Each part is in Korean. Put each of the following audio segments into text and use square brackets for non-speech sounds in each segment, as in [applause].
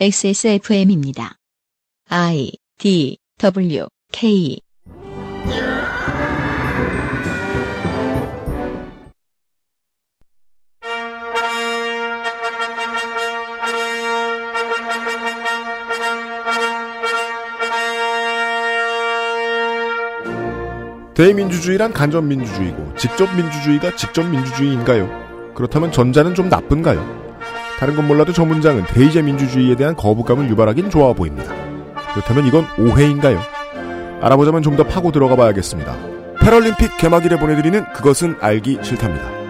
XSFM입니다. I D W K 대민주주의란 간접 민주주의고 직접 민주주의가 직접 민주주의인가요? 그렇다면 전자는 좀 나쁜가요? 다른 건 몰라도 저 문장은 대의제 민주주의에 대한 거부감을 유발하긴 좋아 보입니다. 그렇다면 이건 오해인가요? 알아보자면 좀 더 파고 들어가 봐야겠습니다. 패럴림픽 개막일에 보내드리는 그것은 알기 싫답니다.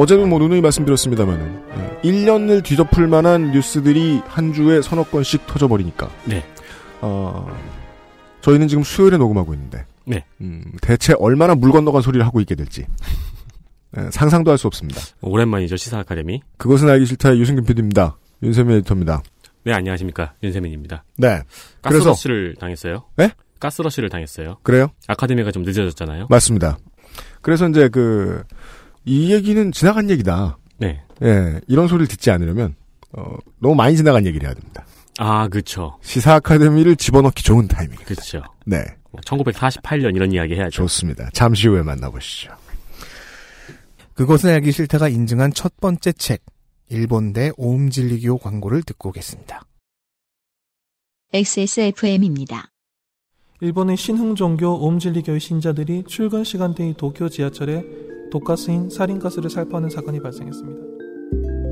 어, 어제도 뭐 누누이 말씀드렸습니다만 1년을 뒤덮을 만한 뉴스들이 한 주에 서너 건씩 터져버리니까 네. 어, 저희는 지금 수요일에 녹음하고 있는데 네. 음, 대체 얼마나 물 건너간 소리를 하고 있게 될지 예, 상상도 할 수 없습니다. 오랜만이죠, 시사 아카데미. 그것은 알기 싫다의 유승균 PD입니다. 윤세민 에디터입니다. 네, 안녕하십니까. 윤세민입니다. 네. 그래서 가스러시를 당했어요. 네? 가스러시를 당했어요. 그래요? 아카데미가 좀 늦어졌잖아요. 맞습니다. 그래서 이제 그, 이 얘기는 지나간 얘기다. 네. 예, 이런 소리를 듣지 않으려면, 어, 너무 많이 지나간 얘기를 해야 됩니다. 아, 그쵸. 시사 아카데미를 집어넣기 좋은 타이밍입니다. 그쵸. 네. 1948년 이런 이야기 해야죠. 좋습니다. 잠시 후에 만나보시죠. 그것은 알기 싫다가 인증한 첫 번째 책 일본대 오음진리교 광고를 듣고 오겠습니다. XSFM입니다. 일본의 신흥종교 옴진리교의 신자들이 출근 시간대의 도쿄 지하철에 독가스인 살인가스를 살포하는 사건이 발생했습니다.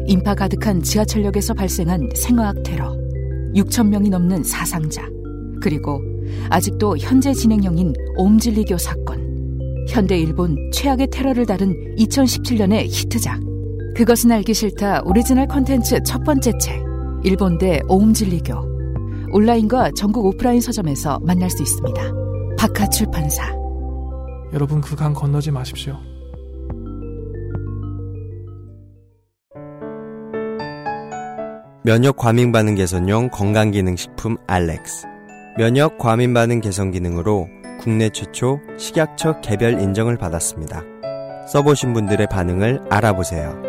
인파 가득한 지하철역에서 발생한 생화학 테러, 6천 명이 넘는 사상자, 그리고 아직도 현재 진행형인 옴진리교 사건. 현대 일본 최악의 테러를 다룬 2017년의 히트작. 그것은 알기 싫다 오리지널 컨텐츠 첫 번째 책. 일본대 오음진리교. 온라인과 전국 오프라인 서점에서 만날 수 있습니다. 박하 출판사. 여러분 그 강 건너지 마십시오. 면역 과민 반응 개선용 건강 기능 식품 알렉스. 면역 과민 반응 개선 기능으로 국내 최초 식약처 개별 인정을 받았습니다. 써보신 분들의 반응을 알아보세요.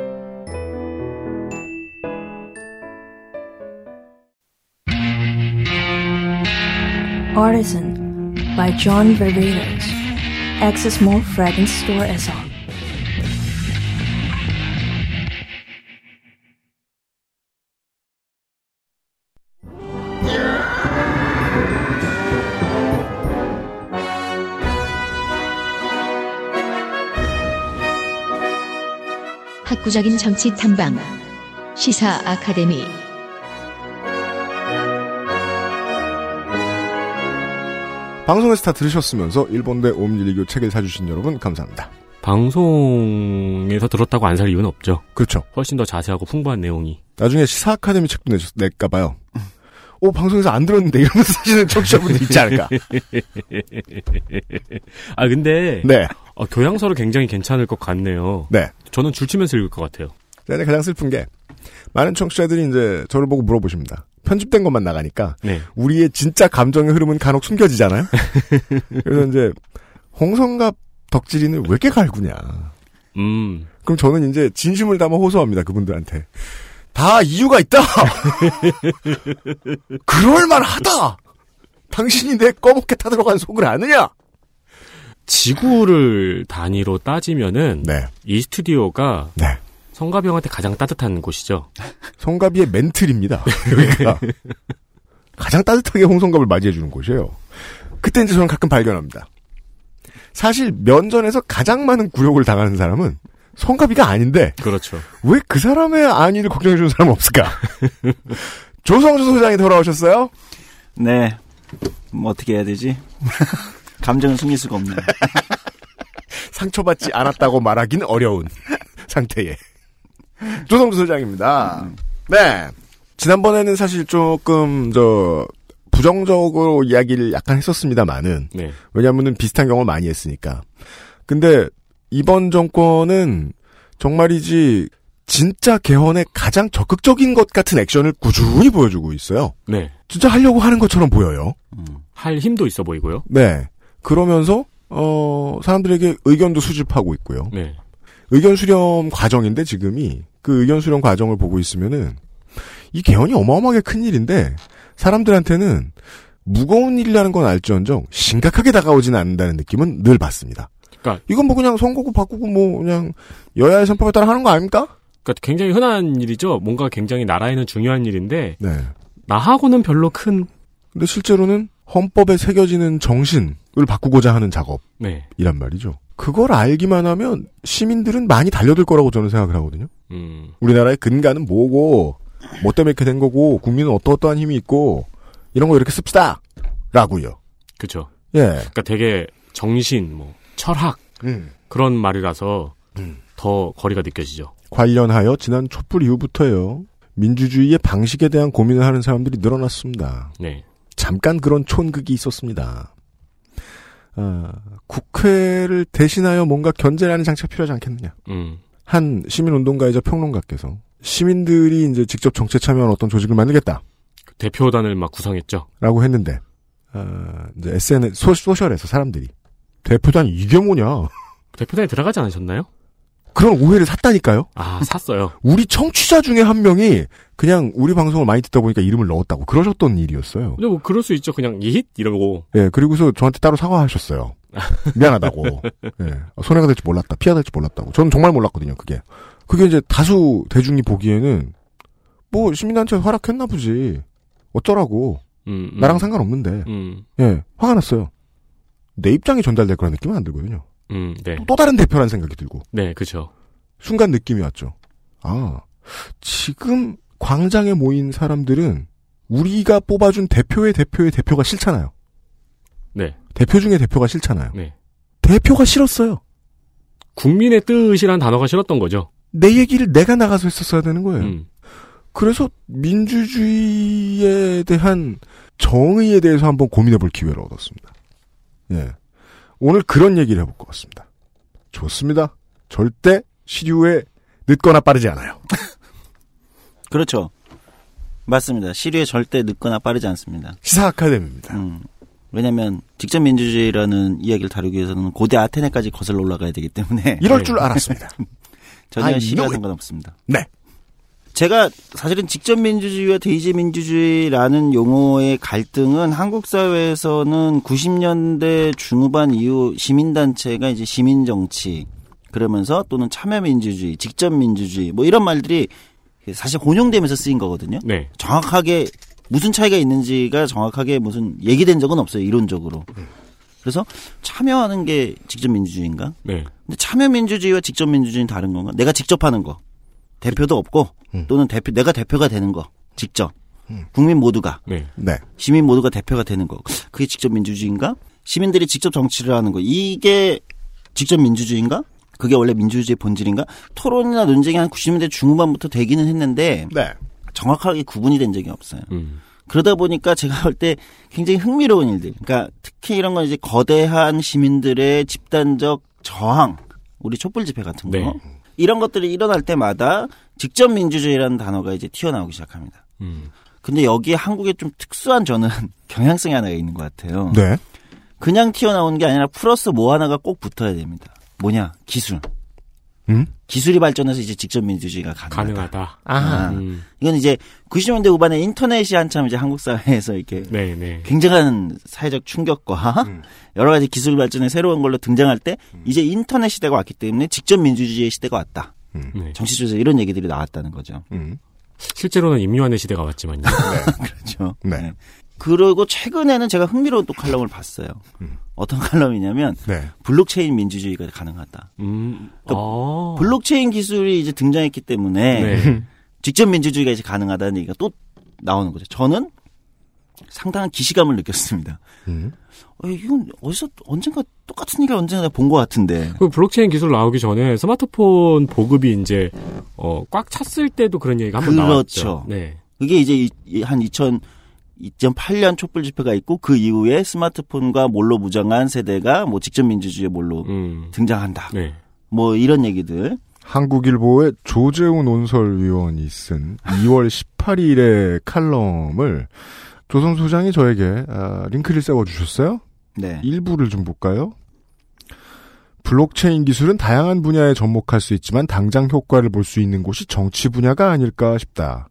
Artisan by John Varvatos. Access Mall Fragrance Store에서 학구적인 정치 탐방 시사 아카데미 방송에서 다 들으셨으면서 일본대 오음진리교 책을 사주신 여러분 감사합니다. 방송에서 들었다고 안 살 이유는 없죠. 그렇죠. 훨씬 더 자세하고 풍부한 내용이. 나중에 시사 아카데미 책도 내, 낼까봐요. 오, 방송에서 안 들었는데 이러면서 사시는 청취자분들 있지 않을까. [laughs] 아, 근데. 네. 어, 교양서로 굉장히 괜찮을 것 같네요. 네. 저는 줄치면서 읽을 것 같아요. 근데 가장 슬픈 게 많은 청취자들이 이제 저를 보고 물어보십니다. 편집된 것만 나가니까 네. 우리의 진짜 감정의 흐름은 간혹 숨겨지잖아요. [laughs] 그래서 이제 홍성갑 덕질인을 왜 이렇게 갈구냐. 음. 그럼 저는 이제 진심을 담아 호소합니다. 그분들한테. 다 이유가 있다. [laughs] 그럴 만하다. 당신이 내 꺼먹게 타들어간 속을 아느냐? 지구를 단위로 따지면은 네. 이 스튜디오가 네. 성가비 형한테 가장 따뜻한 곳이죠. 성갑이의 멘틀입니다. 여기가 가장 따뜻하게 홍성갑을 맞이해주는 곳이에요. 그때 이제 저는 가끔 발견합니다. 사실 면전에서 가장 많은 굴욕을 당하는 사람은 성갑이가 아닌데 그렇죠. 왜 그 사람의 안위를 걱정해주는 사람은 없을까? [laughs] 조성주 소장이 돌아오셨어요? 네. 뭐 어떻게 해야 되지? [laughs] 감정을 숨길 수가 없네. [laughs] 상처받지 않았다고 말하긴 어려운 상태에. 조성주 소장입니다. 네. 지난번에는 사실 조금, 저, 부정적으로 이야기를 약간 했었습니다만은. 네. 왜냐면은 비슷한 경험을 많이 했으니까. 근데, 이번 정권은 정말이지 진짜 개헌에 가장 적극적인 것 같은 액션을 꾸준히 보여주고 있어요. 네. 진짜 하려고 하는 것처럼 보여요. 할 힘도 있어 보이고요. 네. 그러면서 어 사람들에게 의견도 수집하고 있고요. 네. 의견 수렴 과정인데 지금이 그 의견 수렴 과정을 보고 있으면은 이 개헌이 어마어마하게 큰 일인데 사람들한테는 무거운 일이라는 건 알지언정 심각하게 다가오지는 않는다는 느낌은 늘 받습니다. 그러니까 이건 뭐 그냥 선거구 바꾸고 뭐 그냥 여야의 선법에 따라 하는 거 아닙니까? 그러니까 굉장히 흔한 일이죠. 뭔가 굉장히 나라에는 중요한 일인데 네. 나하고는 별로 큰 근데 실제로는 헌법에 새겨지는 정신 을 바꾸고자 하는 작업이란 네. 말이죠. 그걸 알기만 하면 시민들은 많이 달려들 거라고 저는 생각을 하거든요. 음. 우리나라의 근간은 뭐고, 뭐 때문에 이렇게 된 거고, 국민은 어떠어떠한 힘이 있고, 이런 거 이렇게 씁시다! 라고요. 그렇죠. 예. 그러니까 되게 정신, 뭐 철학 음. 그런 말이라서 음. 더 거리가 느껴지죠. 관련하여 지난 촛불 이후부터요. 민주주의의 방식에 대한 고민을 하는 사람들이 늘어났습니다. 네. 잠깐 그런 촌극이 있었습니다. 아, 국회를 대신하여 뭔가 견제라는 장치가 필요하지 않겠느냐. 음. 한 시민운동가이자 평론가께서 시민들이 이제 직접 정치에 참여하는 어떤 조직을 만들겠다. 대표단을 막 구성했죠. 라고 했는데, 아, 이제 SNS, 소, 소셜에서 사람들이 대표단 이게 뭐냐. 대표단에 들어가지 않으셨나요? 그런 오해를 샀다니까요? 아, 샀어요. 우리 청취자 중에 한 명이 그냥 우리 방송을 많이 듣다 보니까 이름을 넣었다고 그러셨던 일이었어요. 근데 뭐 그럴 수 있죠. 그냥 이힛 이러고. 예, 그리고서 저한테 따로 사과하셨어요. 미안하다고. [laughs] 예, 손해가 될지 몰랐다. 피해가 될지 몰랐다고. 저는 정말 몰랐거든요, 그게. 그게 이제 다수 대중이 보기에는 뭐 시민단체 허락했나 보지. 어쩌라고. 음, 음. 나랑 상관없는데. 음. 예, 화가 났어요. 내 입장이 전달될 거란 느낌은 안 들거든요. 음, 네. 또 다른 대표라는 생각이 들고. 네, 그죠. 순간 느낌이 왔죠. 아, 지금 광장에 모인 사람들은 우리가 뽑아준 대표의 대표의 대표가 싫잖아요. 네. 대표 중에 대표가 싫잖아요. 네. 대표가 싫었어요. 국민의 뜻이란 단어가 싫었던 거죠. 내 얘기를 내가 나가서 했었어야 되는 거예요. 음. 그래서 민주주의에 대한 정의에 대해서 한번 고민해 볼 기회를 얻었습니다. 예. 오늘 그런 얘기를 해볼 것 같습니다. 좋습니다. 절대 시류에 늦거나 빠르지 않아요. [laughs] 그렇죠. 맞습니다. 시류에 절대 늦거나 빠르지 않습니다. 시사 아카데미입니다. 음, 왜냐하면 직접 민주주의라는 이야기를 다루기 위해서는 고대 아테네까지 거슬러 올라가야 되기 때문에 이럴 줄 알았습니다. [laughs] 전혀 I 시류와. 상관없습니다. 네. 제가 사실은 직접 민주주의와 대의제 민주주의라는 용어의 갈등은 한국 사회에서는 90년대 중후반 이후 시민단체가 이제 시민정치 그러면서 또는 참여민주주의, 직접 민주주의 뭐 이런 말들이 사실 혼용되면서 쓰인 거거든요. 네. 정확하게 무슨 차이가 있는지가 정확하게 무슨 얘기된 적은 없어요 이론적으로. 그래서 참여하는 게 직접 민주주의인가? 네. 근데 참여 민주주의와 직접 민주주의는 다른 건가? 내가 직접 하는 거. 대표도 없고 음. 또는 대표 내가 대표가 되는 거. 직접. 국민 모두가 네. 네. 시민 모두가 대표가 되는 거. 그게 직접 민주주의인가? 시민들이 직접 정치를 하는 거. 이게 직접 민주주의인가? 그게 원래 민주주의의 본질인가? 토론이나 논쟁이 한 90년대 중후반부터 되기는 했는데 네. 정확하게 구분이 된 적이 없어요. 음. 그러다 보니까 제가 볼 때 굉장히 흥미로운 일들. 그러니까 특히 이런 건 이제 거대한 시민들의 집단적 저항, 우리 촛불 집회 같은 거. 네. 이런 것들이 일어날 때마다 직접 민주주의라는 단어가 이제 튀어나오기 시작합니다. 음. 근데 여기에 한국에 좀 특수한 저는 [laughs] 경향성이 하나가 있는 것 같아요. 네. 그냥 튀어나오는 게 아니라 플러스 뭐 하나가 꼭 붙어야 됩니다. 뭐냐? 기술. 음? 기술이 발전해서 이제 직접 민주주의가 가능하다. 가능하다. 아. 음. 이건 이제 90년대 후반에 인터넷이 한참 이제 한국 사회에서 이렇게 네, 네. 굉장한 사회적 충격과 [laughs] 여러 가지 기술 발전의 새로운 걸로 등장할 때 이제 인터넷 시대가 왔기 때문에 직접 민주주의의 시대가 왔다. 네. 정치적에서 이런 얘기들이 나왔다는 거죠. 음. 실제로는 임요한의 시대가 왔지만요. [laughs] [laughs] 그렇죠. 네. 그리고 최근에는 제가 흥미로운 또 칼럼을 봤어요. 음. 어떤 칼럼이냐면 네. 블록체인 민주주의가 가능하다. 음. 그러니까 아. 블록체인 기술이 이제 등장했기 때문에 네. 직접 민주주의가 이제 가능하다는 얘기가 또 나오는 거죠. 저는 상당한 기시감을 느꼈습니다. 음. 어, 이건 어디서 언젠가 똑같은 얘기를 언젠가 본 것 같은데. 그 블록체인 기술 나오기 전에 스마트폰 보급이 이제 어, 꽉 찼을 때도 그런 얘기가 한번 그렇죠. 나왔죠. 네. 그게 이제 이- 이- 한 2000, 2008년 촛불 집회가 있고 그 이후에 스마트폰과 몰로 무장한 세대가 뭐 직접 민주주의에 몰로 음. 등장한다. 네. 뭐 이런 얘기들. 한국일보의 조재훈 논설위원이 쓴 2월 18일의 칼럼을 조선 소장이 저에게 아, 링크를 세워주셨어요. 네. 일부를 좀 볼까요? 블록체인 기술은 다양한 분야에 접목할 수 있지만 당장 효과를 볼 수 있는 곳이 정치 분야가 아닐까 싶다.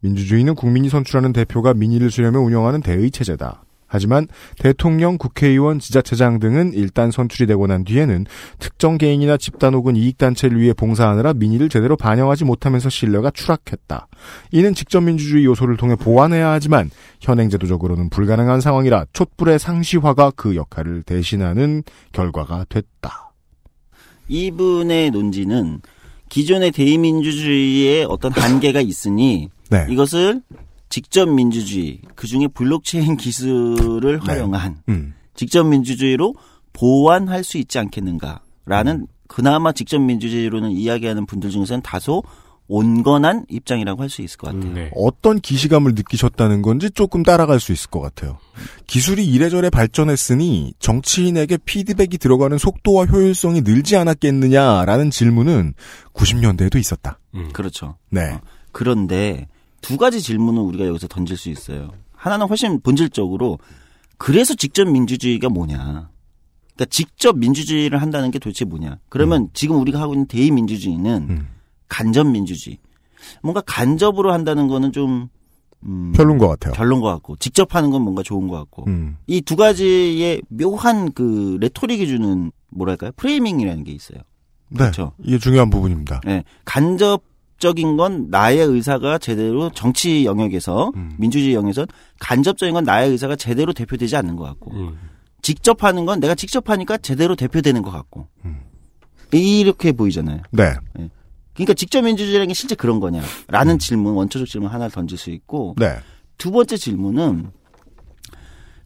민주주의는 국민이 선출하는 대표가 민의를 수렴해 운영하는 대의 체제다. 하지만 대통령, 국회의원, 지자체장 등은 일단 선출이 되고 난 뒤에는 특정 개인이나 집단 혹은 이익단체를 위해 봉사하느라 민의를 제대로 반영하지 못하면서 신뢰가 추락했다. 이는 직접 민주주의 요소를 통해 보완해야 하지만 현행 제도적으로는 불가능한 상황이라 촛불의 상시화가 그 역할을 대신하는 결과가 됐다. 이분의 논지는 기존의 대의민주주의의 어떤 한계가 있으니 네. 이것을 직접 민주주의 그중에 블록체인 기술을 활용한 음. 직접 민주주의로 보완할 수 있지 않겠는가라는 그나마 직접 민주주의로는 이야기하는 분들 중에서는 다소 온건한 입장이라고 할 수 있을 것 같아요. 네. 어떤 기시감을 느끼셨다는 건지 조금 따라갈 수 있을 것 같아요. 기술이 이래저래 발전했으니 정치인에게 피드백이 들어가는 속도와 효율성이 늘지 않았겠느냐라는 질문은 90년대에도 있었다. 음. 그렇죠. 네. 그런데 두 가지 질문을 우리가 여기서 던질 수 있어요. 하나는 훨씬 본질적으로 그래서 직접 민주주의가 뭐냐. 그러니까 직접 민주주의를 한다는 게 도대체 뭐냐. 그러면 지금 우리가 하고 있는 대의민주주의는 음. 간접 민주주의. 뭔가 간접으로 한다는 거는 좀 음, 별론 것 같아요. 별론 것 같고 직접 하는 건 뭔가 좋은 것 같고 음. 이두 가지의 묘한 그 레토릭이 주는 뭐랄까요 프레이밍이라는 게 있어요. 네. 그렇죠. 이게 중요한 부분입니다. 네, 간접 적인 건 나의 의사가 제대로 정치 영역에서 음. 민주주의 영역에서 간접적인 건 나의 의사가 제대로 대표되지 않는 것 같고 음. 직접 하는 건 내가 직접 하니까 제대로 대표되는 것 같고 음. 이렇게 보이잖아요. 네. 그러니까 직접 민주주의라는 게 실제 그런 거냐라는 질문 원초적 질문 하나 를 던질 수 있고 네. 두 번째 질문은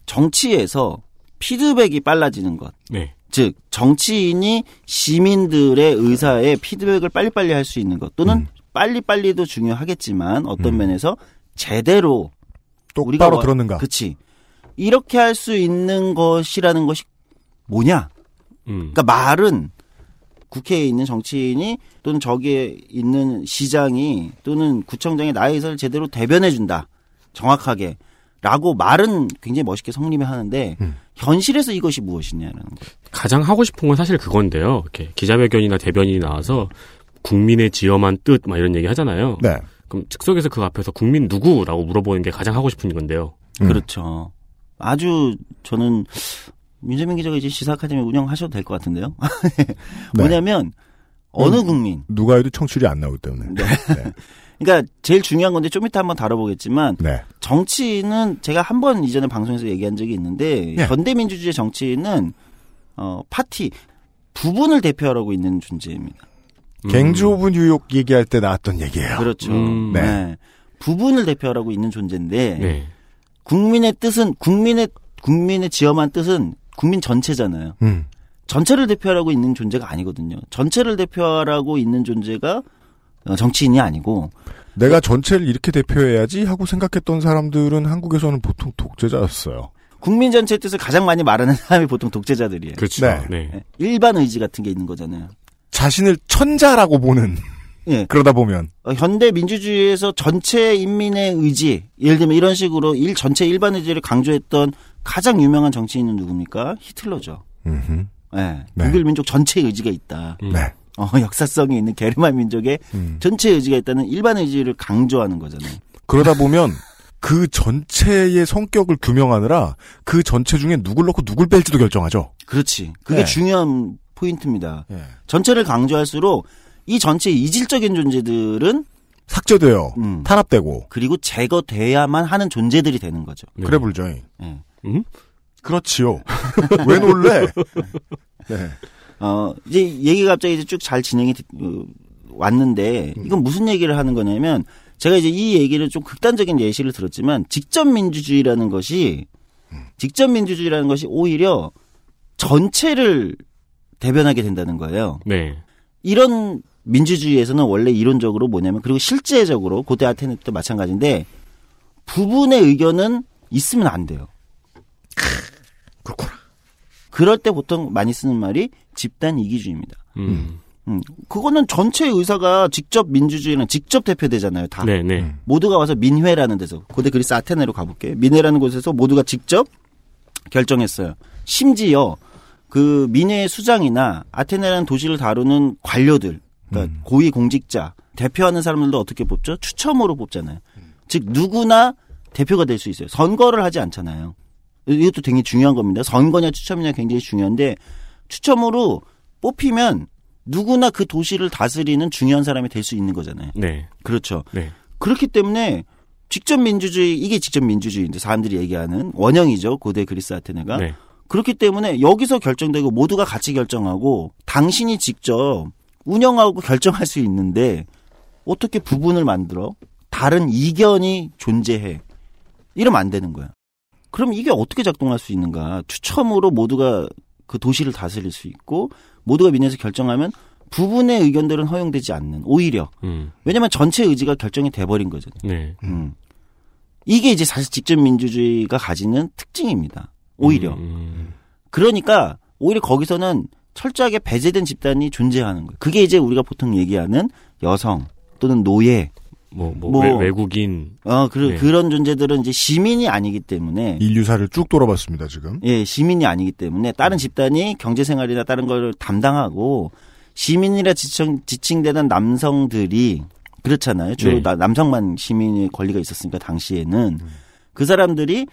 정치에서 피드백이 빨라지는 것. 네. 즉 정치인이 시민들의 의사에 피드백을 빨리빨리 할 수 있는 것 또는 음. 빨리빨리도 중요하겠지만 어떤 음. 면에서 제대로 우리가 똑바로 뭐- 들었는가? 그치 이렇게 할 수 있는 것이라는 것이 뭐냐 음. 그러니까 말은 국회에 있는 정치인이 또는 저기에 있는 시장이 또는 구청장이 나의 의사를 제대로 대변해 준다 정확하게 라고 말은 굉장히 멋있게 성립을 하는데 음. 현실에서 이것이 무엇이냐라는 거예요. 가장 하고 싶은 건 사실 그건데요. 이렇게 기자회견이나 대변인이 나와서 국민의 지엄한 뜻, 막 이런 얘기 하잖아요. 네. 그럼 즉석에서 그 앞에서 국민 누구라고 물어보는 게 가장 하고 싶은 건데요. 음. 그렇죠. 아주 저는 윤재민 기자가 이제 시사 아카데미 운영하셔도 될 것 같은데요. [laughs] 네. 뭐냐면 어느 음. 국민. 누가 해도 청취율이 안 나오기 때문에. 네. [laughs] 그러니까 제일 중요한 건데 좀 이따 한번 다뤄보겠지만 네. 정치는 제가 한 번 이전에 방송에서 얘기한 적이 있는데 예. 현대민주주의 정치는 어 파티 부분을 대표하고 있는 존재입니다. 음. Gangs of New York 얘기할 때 나왔던 얘기예요. 그렇죠. 음. 네. 네. 부분을 대표하고 있는 존재인데 네. 국민의 뜻은 국민의 국민의 지엄한 뜻은 국민 전체잖아요. 음. 전체를 대표하고 있는 존재가 아니거든요. 전체를 대표하고 있는 존재가 어, 정치인이 아니고 내가 전체를 이렇게 대표해야지 하고 생각했던 사람들은 한국에서는 보통 독재자였어요. 국민 전체의 뜻을 가장 많이 말하는 사람이 보통 독재자들이에요. 그렇죠. 네. 네. 예. 일반 의지 같은 게 있는 거잖아요. 자신을 천자라고 보는 [laughs] 예. 그러다 보면 어, 현대 민주주의에서 전체 인민의 의지, 예를 들면 이런 식으로 일 전체 일반 의지를 강조했던 가장 유명한 정치인은 누굽니까? 히틀러죠. 음흠. 예. 네. 독일 민족 전체의 의지가 있다. 음. 네. 어, [laughs] 역사성이 있는 게르만 민족의 음. 전체 의지가 있다는 일반 의지를 강조하는 거잖아요. 그러다 보면 그 전체의 성격을 규명하느라 그 전체 중에 누굴 넣고 누굴 뺄지도 결정하죠. 그렇지. 그게 네. 중요한 포인트입니다. 예. 전체를 강조할수록 이 전체의 이질적인 존재들은 삭제돼요. 음, 탄압되고 그리고 제거돼야만 하는 존재들이 되는 거죠. 네. 그래 불죠. 예. 음? 그렇지요. [laughs] 왜 놀래? 네. 어, 이제 얘기가 갑자기 이제 쭉 잘 진행이 되- 어, 왔는데 음. 이건 무슨 얘기를 하는 거냐면 제가 이제 이 얘기를 좀 극단적인 예시를 들었지만 직접 민주주의라는 것이 음. 직접 민주주의라는 것이 오히려 전체를 대변하게 된다는 거예요. 네. 이런 민주주의에서는 원래 이론적으로 뭐냐면 그리고 실제적으로 고대 아테네 때도 마찬가지인데 부분의 의견은 있으면 안 돼요. 그렇구나. 그럴 때 보통 많이 쓰는 말이 집단 이기주의입니다. 음. 음, 그거는 전체 의사가 직접 민주주의는 직접 대표되잖아요. 다 네, 네. 음. 모두가 와서 민회라는 데서 고대 그리스 아테네로 가볼게요. 민회라는 곳에서 모두가 직접 결정했어요. 심지어 그 민회의 수장이나 아테네라는 도시를 다루는 관료들, 그러니까 음. 고위 공직자 대표하는 사람들도 어떻게 뽑죠? 추첨으로 뽑잖아요. 즉 누구나 대표가 될 수 있어요. 선거를 하지 않잖아요. 이것도 되게 중요한 겁니다. 선거냐 추첨이냐 굉장히 중요한데 추첨으로 뽑히면 누구나 그 도시를 다스리는 중요한 사람이 될 수 있는 거잖아요. 네. 그렇죠. 네. 그렇기 때문에 직접 민주주의 이게 직접 민주주의인데 사람들이 얘기하는 원형이죠 고대 그리스 아테네가 네. 그렇기 때문에 여기서 결정되고 모두가 같이 결정하고 당신이 직접 운영하고 결정할 수 있는데 어떻게 부분을 만들어 다른 이견이 존재해 이러면 안 되는 거야. 그럼 이게 어떻게 작동할 수 있는가? 추첨으로 모두가 그 도시를 다스릴 수 있고 모두가 민에서 결정하면 부분의 의견들은 허용되지 않는 오히려 음. 왜냐면 전체 의지가 결정이 돼버린 거잖아요. 네. 음. 이게 이제 사실 직접 민주주의가 가지는 특징입니다. 오히려. 음. 그러니까 오히려 거기서는 철저하게 배제된 집단이 존재하는 거예요. 그게 이제 우리가 보통 얘기하는 여성 또는 노예, 뭐, 뭐, 뭐- 외, 국인 어, 그, 네. 그런 존재들은 이제 시민이 아니기 때문에 인류사를 쭉 돌아봤습니다, 지금. 예, 시민이 아니기 때문에 다른 집단이 경제 생활이나 다른 걸 담당하고 시민이라 지칭, 지칭되는 남성들이 그렇잖아요. 주로 네. 나- 남성만 시민의 권리가 있었으니까 당시에는 그 사람들이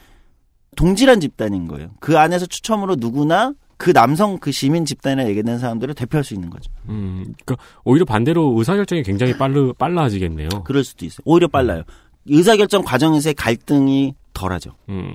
동질한 집단인 거예요. 그 안에서 추첨으로 누구나 그 남성 그 시민 집단이나 얘기되는 사람들을 대표할 수 있는 거죠. 음, 그러니까 오히려 반대로 의사결정이 굉장히 빨르, 빨라지겠네요. 그럴 수도 있어요. 오히려 빨라요. 의사결정 과정에서의 갈등이 덜하죠. 음,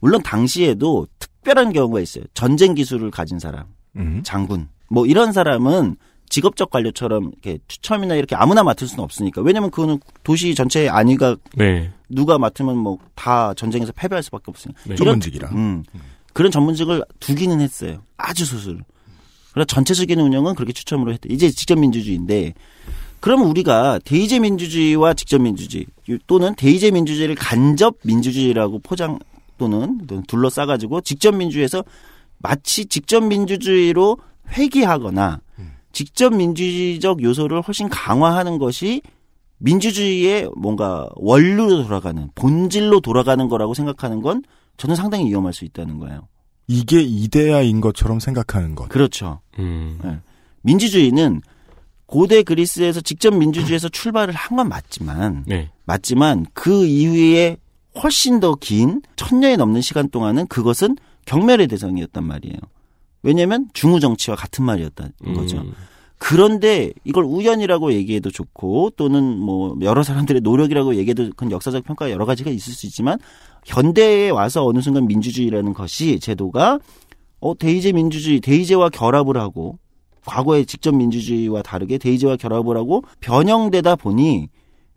물론 당시에도 특별한 경우가 있어요. 전쟁 기술을 가진 사람. 음. 장군 뭐 이런 사람은 직업적 관료처럼 이렇게 추첨이나 이렇게 아무나 맡을 수는 없으니까 왜냐면 그거는 도시 전체의 안위가 네. 누가 맡으면 뭐 다 전쟁에서 패배할 수밖에 없으니까. 네. 전문직이라. 음, 그런 전문직을 두기는 했어요. 아주 소수를 그래서 전체적인 운영은 그렇게 추첨으로 했대. 이제 직접 민주주의인데 그러면 우리가 대의제 민주주의와 직접 민주주의 또는 대의제 민주주의를 간접 민주주의라고 포장 또는 둘러싸가지고 직접 민주주의에서 마치 직접 민주주의로 회귀하거나 직접 민주주의적 요소를 훨씬 강화하는 것이 민주주의의 뭔가 원류로 돌아가는 본질로 돌아가는 거라고 생각하는 건 저는 상당히 위험할 수 있다는 거예요. 이게 이데아인 것처럼 생각하는 것. 그렇죠. 음, 민주주의는 고대 그리스에서 직접 민주주의에서 출발을 한 건 맞지만 네. 맞지만 그 이후에 훨씬 더 긴 천년이 넘는 시간 동안은 그것은 경멸의 대상이었단 말이에요. 왜냐하면 중후 정치와 같은 말이었다는 거죠. 음, 그런데 이걸 우연이라고 얘기해도 좋고 또는 뭐 여러 사람들의 노력이라고 얘기해도 그건 역사적 평가가 여러 가지가 있을 수 있지만 현대에 와서 어느 순간 민주주의라는 것이 제도가 어 대의제 민주주의 대의제와 결합을 하고 과거의 직접 민주주의와 다르게 대의제와 결합을 하고 변형되다 보니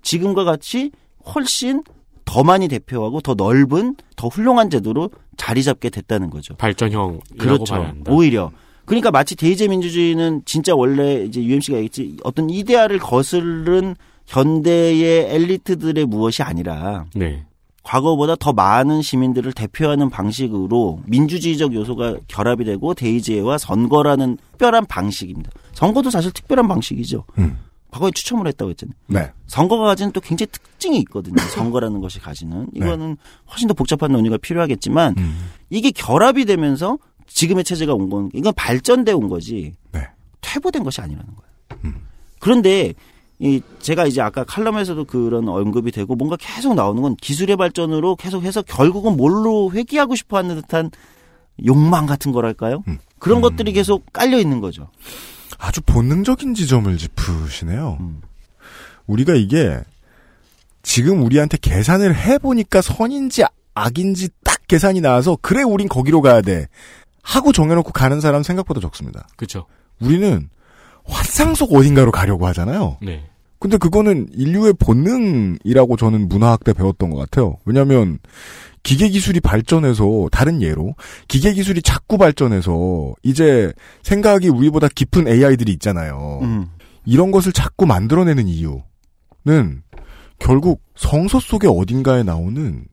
지금과 같이 훨씬 더 많이 대표하고 더 넓은 더 훌륭한 제도로 자리 잡게 됐다는 거죠. 발전형이라고 그렇죠. 봐야 한다. 오히려 그러니까 마치 대의제 민주주의는 진짜 원래 이제 UMC가 얘기했지 어떤 이데아를 거스른 현대의 엘리트들의 무엇이 아니라 네. 과거보다 더 많은 시민들을 대표하는 방식으로 민주주의적 요소가 결합이 되고 대의제와 선거라는 특별한 방식입니다. 선거도 사실 특별한 방식이죠. 음. 과거에 추첨을 했다고 했잖아요. 네. 선거가 가지는 또 굉장히 특징이 있거든요. [laughs] 선거라는 것이 가지는 이거는 훨씬 더 복잡한 논의가 필요하겠지만 음. 이게 결합이 되면서 지금의 체제가 온 건 이건 발전돼 온 거지 네. 퇴보된 것이 아니라는 거예요. 그런데 이 제가 이제 아까 칼럼에서도 그런 언급이 되고 뭔가 계속 나오는 건 기술의 발전으로 계속해서 결국은 뭘로 회귀하고 싶어하는 듯한 욕망 같은 거랄까요? 음. 그런 것들이 계속 깔려 있는 거죠. 아주 본능적인 지점을 짚으시네요. 음. 우리가 이게 지금 우리한테 계산을 해보니까 선인지 악인지 딱 계산이 나와서 그래 우린 거기로 가야 돼 하고 정해놓고 가는 사람 생각보다 적습니다. 그렇죠. 우리는 환상 속 어딘가로 가려고 하잖아요. 네. 근데 그거는 인류의 본능이라고 저는 문화학 때 배웠던 것 같아요. 왜냐하면 기계 기술이 발전해서 다른 예로 기계 기술이 자꾸 발전해서 이제 생각이 우리보다 깊은 AI들이 있잖아요. 음. 이런 것을 자꾸 만들어내는 이유는 결국 성서 속의 어딘가에 나오는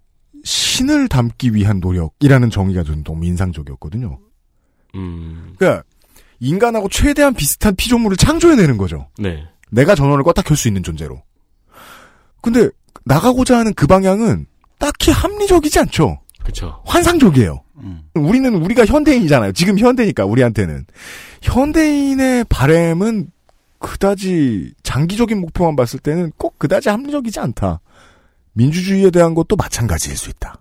신을 담기 위한 노력이라는 정의가 좀 너무 인상적이었거든요. 음, 그러니까 인간하고 최대한 비슷한 피조물을 창조해내는 거죠. 네. 내가 전원을 껐다 켤 수 있는 존재로. 근데 나가고자 하는 그 방향은 딱히 합리적이지 않죠. 그렇죠. 환상적이에요. 음. 우리는 우리가 현대인이잖아요. 지금 현대니까 우리한테는 현대인의 바램은 그다지 장기적인 목표만 봤을 때는 꼭 그다지 합리적이지 않다. 민주주의에 대한 것도 마찬가지일 수 있다.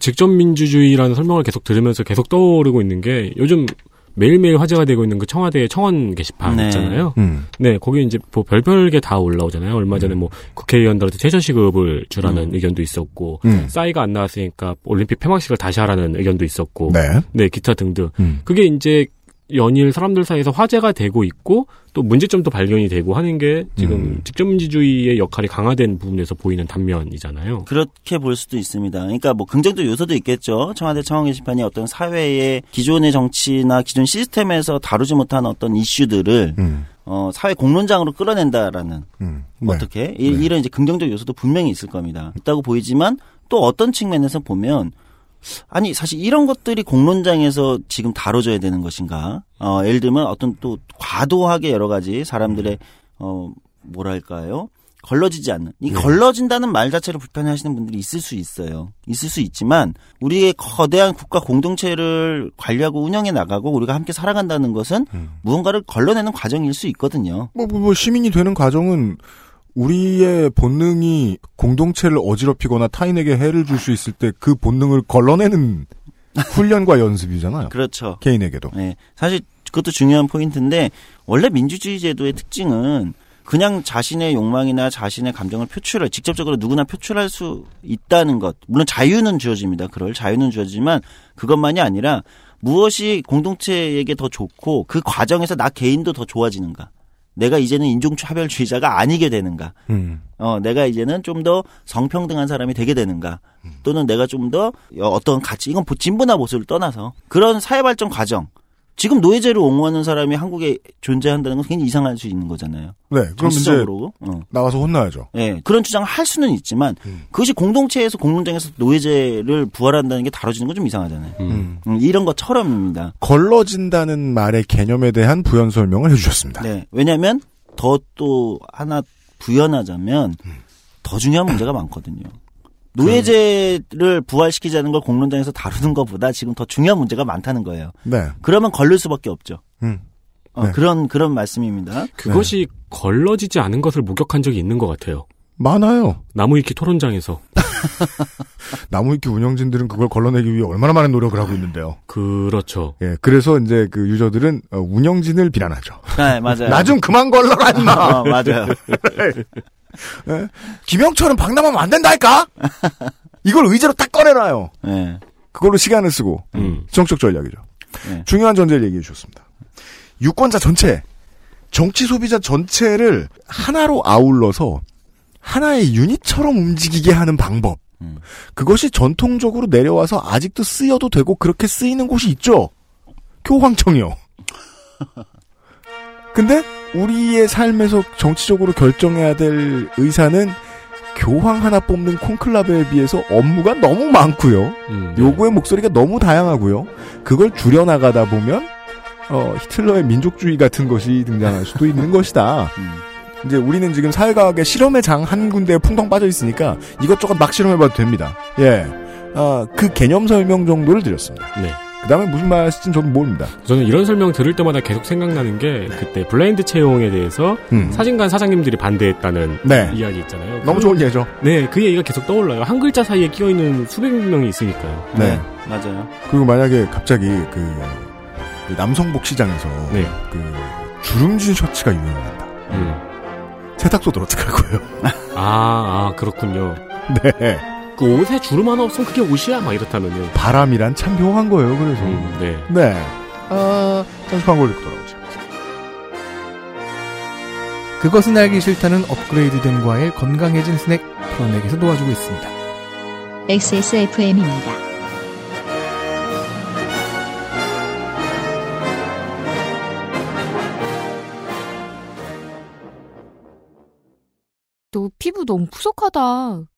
직접 민주주의라는 설명을 계속 들으면서 계속 떠오르고 있는 게 요즘 매일매일 화제가 되고 있는 그 청와대 청원 게시판 네. 있잖아요. 음. 네, 거기 이제 뭐 별별 게 다 올라오잖아요. 얼마 전에 뭐 국회의원들한테 최저시급을 주라는 의견도 있었고, 음. 싸이가 안 나왔으니까 올림픽 폐막식을 다시 하라는 의견도 있었고, 네. 네, 기타 등등. 음. 그게 이제 연일 사람들 사이에서 화제가 되고 있고 또 문제점도 발견이 되고 하는 게 지금 음. 직접민주주의의 역할이 강화된 부분에서 보이는 단면이잖아요. 그렇게 볼 수도 있습니다. 그러니까 뭐 긍정적 요소도 있겠죠. 청와대 청원 게시판이 어떤 사회의 기존의 정치나 기존 시스템에서 다루지 못한 어떤 이슈들을 음. 어, 사회 공론장으로 끌어낸다라는 음. 네. 어떻게 이, 이런 이제 긍정적 요소도 분명히 있을 겁니다. 있다고 보이지만 또 어떤 측면에서 보면 아니 사실 이런 것들이 공론장에서 지금 다뤄져야 되는 것인가? 어, 예를 들면 어떤 또 과도하게 여러 가지 사람들의 어 뭐랄까요? 걸러지지 않는 이 걸러진다는 말 자체를 불편해하시는 분들이 있을 수 있어요. 있을 수 있지만 우리의 거대한 국가 공동체를 관리하고 운영해 나가고 우리가 함께 살아간다는 것은 무언가를 걸러내는 과정일 수 있거든요. 뭐, 뭐, 뭐 시민이 되는 과정은 우리의 본능이 공동체를 어지럽히거나 타인에게 해를 줄 수 있을 때 그 본능을 걸러내는 [laughs] 훈련과 연습이잖아요. 그렇죠. 개인에게도. 네. 사실 그것도 중요한 포인트인데 원래 민주주의 제도의 특징은 그냥 자신의 욕망이나 자신의 감정을 표출을 직접적으로 누구나 표출할 수 있다는 것. 물론 자유는 주어집니다. 그럴 자유는 주어지지만 그것만이 아니라 무엇이 공동체에게 더 좋고 그 과정에서 나 개인도 더 좋아지는가. 내가 이제는 인종차별주의자가 아니게 되는가. 음. 어, 내가 이제는 좀 더 성평등한 사람이 되게 되는가. 또는 내가 좀 더 어떤 가치, 이건 진보나 보수를 떠나서 그런 사회발전 과정. 지금 노예제를 옹호하는 사람이 한국에 존재한다는 건 굉장히 이상할 수 있는 거잖아요. 네, 그럼 이제. 어. 나와서 혼나야죠. 예, 그런 주장을 할 수는 있지만 음. 그것이 공동체에서 공론장에서 노예제를 부활한다는 게 다뤄지는 건 좀 이상하잖아요. 음. 음, 이런 것처럼입니다. 걸러진다는 말의 개념에 대한 부연 설명을 해주셨습니다. 네. 왜냐하면 더 또 하나 부연하자면 음. 더 중요한 문제가 많거든요. 노예제를 부활시키자는 걸 공론장에서 다루는 것보다 지금 더 중요한 문제가 많다는 거예요. 네. 그러면 걸릴 수밖에 없죠. 음. 어, 네. 그런 그런 말씀입니다. 그것이 걸러지지 않은 것을 목격한 적이 있는 것 같아요. 많아요. 나무위키 토론장에서. [laughs] 나무위키 운영진들은 그걸 걸러내기 위해 얼마나 많은 노력을 하고 있는데요. 그렇죠. 예, 그래서 이제 그 유저들은 어, 운영진을 비난하죠. 네, 맞아요. [laughs] 나 좀 그만 걸러라 임마. 어, 맞아요. [laughs] 예? 김영철은 박람하면 안 된다니까. 이걸 의제로 딱 꺼내놔요. 네. 그걸로 시간을 쓰고 음. 정책 전략이죠. 네. 중요한 전제를 얘기해 주셨습니다. 유권자 전체, 정치 소비자 전체를 하나로 아울러서 하나의 유닛처럼 움직이게 하는 방법. 음. 그것이 전통적으로 내려와서 아직도 쓰여도 되고 그렇게 쓰이는 곳이 있죠. 교황청이요. [laughs] 근데 우리의 삶에서 정치적으로 결정해야 될 의사는 교황 하나 뽑는 콘클라베에 비해서 업무가 너무 많고요. 음, 네. 요구의 목소리가 너무 다양하고요. 그걸 줄여나가다 보면 어, 히틀러의 민족주의 같은 것이 등장할 수도 있는 것이다. 음. 이제 우리는 지금 사회과학의 실험의 장 한 군데에 풍덩 빠져 있으니까 이것저것 막 실험해봐도 됩니다. 예. 아, 그 개념 설명 정도를 드렸습니다. 네. 그 다음에 무슨 말씀인지 저는 모릅니다. 저는 이런 설명 들을 때마다 계속 생각나는 게 그때 블라인드 채용에 대해서 음. 사진관 사장님들이 반대했다는 네. 이야기 있잖아요. 너무 그- 좋은 예죠. 네, 그 얘기가 계속 떠올라요. 한 글자 사이에 끼어 있는 수백 명이 있으니까요. 네. 맞아요. 그리고 만약에 갑자기 그, 그 남성복 시장에서 네. 그 주름진 셔츠가 유행한다. 음. 세탁소 들 어떡할 거예요? 아, 아, 그렇군요. [laughs] 네. 그 옷에 주름 하나 없으면 그게 옷이야? 막 이렇다면요. 바람이란 참 묘한 거예요. 그래서. 음, 네. 네. 아, 잠시 광고를 듣고 돌아오죠. 그것은 알기 싫다는 업그레이드된 과일 건강해진 스낵 프로넥에서 도와주고 있습니다. XSFM입니다. 너 피부 너무 푸석하다.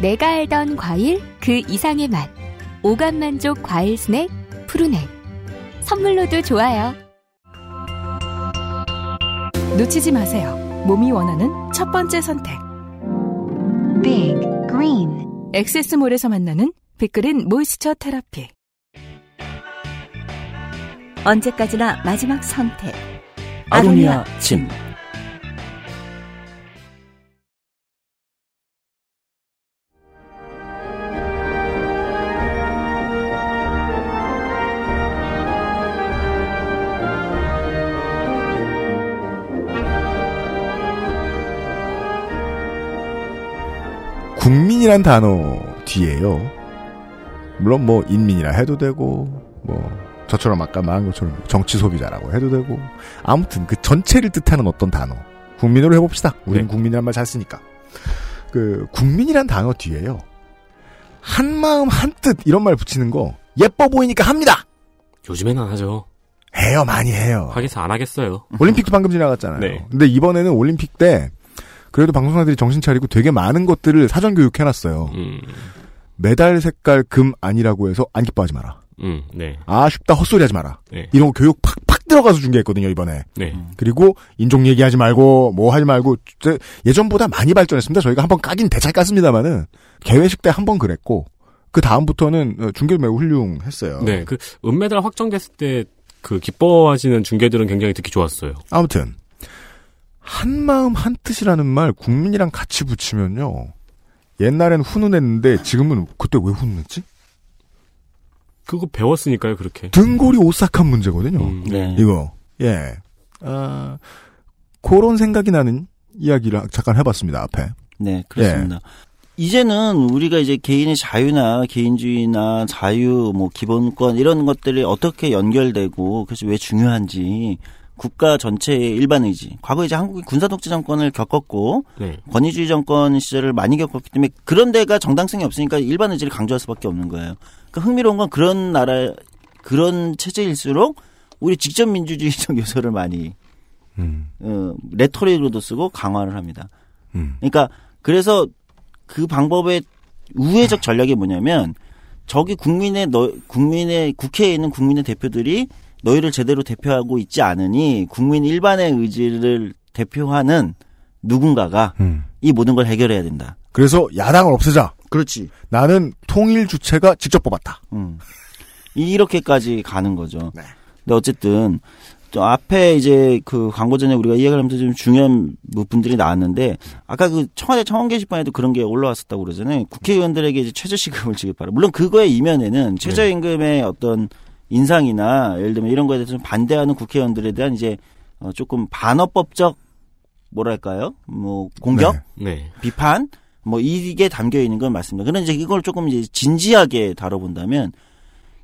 내가 알던 과일 그 이상의 맛. 오감 만족 과일 스낵 푸른액. 선물로도 좋아요. 놓치지 마세요. 몸이 원하는 첫 번째 선택. Big Green. 엑세스몰에서 만나는 빅그린 모이스처 테라피. 언제까지나 마지막 선택. 아로니아 침. 국민이란 단어 뒤에요. 물론 뭐 인민이라 해도 되고 뭐 저처럼 아까 말한 것처럼 정치 소비자라고 해도 되고 아무튼 그 전체를 뜻하는 어떤 단어 국민으로 해봅시다. 우리는 국민이란 말 잘 쓰니까 그 국민이란 단어 뒤에요. 한 마음 한 뜻 이런 말 붙이는 거 예뻐 보이니까 합니다. 요즘에는 안 하죠. 해요 많이 해요. 하겠어 안 하겠어요. 올림픽도 방금 지나갔잖아요. 네. 근데 이번에는 올림픽 때 그래도 방송사들이 정신 차리고 되게 많은 것들을 사전 교육해놨어요. 음, 메달 색깔 금 아니라고 해서 안 기뻐하지 마라. 음, 네. 아쉽다 헛소리 하지 마라. 네. 이런 거 교육 팍팍 들어가서 중계했거든요 이번에. 네. 그리고 인종 얘기하지 말고 뭐 하지 말고 저- 예전보다 많이 발전했습니다. 저희가 한번 까긴 대잘 깠습니다만은 개회식 때 한 번 그랬고 그 다음부터는 어, 중계도 매우 훌륭했어요. 네. 그 은메달 확정됐을 때 그 기뻐하시는 중계들은 굉장히 듣기 좋았어요. 아무튼 한 마음 한 뜻이라는 말 국민이랑 같이 붙이면요. 옛날엔 훈훈했는데 지금은 그때 왜 훈훈했지? 그거 배웠으니까요, 그렇게. 등골이 오싹한 문제거든요. 음, 네. 이거 예. 아, 그런 생각이 나는 이야기를 잠깐 해봤습니다 앞에. 네, 그렇습니다. 이제는 우리가 이제 개인의 자유나 개인주의나 자유, 뭐 기본권 이런 것들이 어떻게 연결되고 그래서 왜 중요한지 국가 전체의 일반 의지. 과거 이제 한국이 군사 독재 정권을 겪었고 네. 권위주의 정권 시절을 많이 겪었기 때문에 그런 데가 정당성이 없으니까 일반 의지를 강조할 수밖에 없는 거예요. 그러니까 흥미로운 건 그런 나라 그런 체제일수록 우리 직접 민주주의적 [laughs] 요소를 많이 음, 어, 레토릭으로도 쓰고 강화를 합니다. 음. 그러니까 그래서 그 방법의 우회적 전략이 뭐냐면 저기 국민의 너 국민의 국회에 있는 국민의 대표들이 너희를 제대로 대표하고 있지 않으니 국민 일반의 의지를 대표하는 누군가가 음. 이 모든 걸 해결해야 된다. 그래서 야당을 없애자. 그렇지. 나는 통일 주체가 직접 뽑았다. 음. 이렇게까지 가는 거죠. 네. 근데 어쨌든 또 앞에 이제 그 광고 전에 우리가 이야기를 하면서 좀 중요한 부분들이 나왔는데 아까 그 청와대 청원 게시판에도 그런 게 올라왔었다고 그러잖아요. 국회의원들에게 이제 최저시급을 지급하라. 물론 그거의 이면에는 최저임금의 어떤 인상이나 예를 들면 이런 거에 대해서 좀 반대하는 국회의원들에 대한 이제 어 조금 반어법적 뭐랄까요? 뭐 공격, 네. 비판 뭐 이게 담겨 있는 건 맞습니다. 그런데 이제 이걸 조금 이제 진지하게 다뤄본다면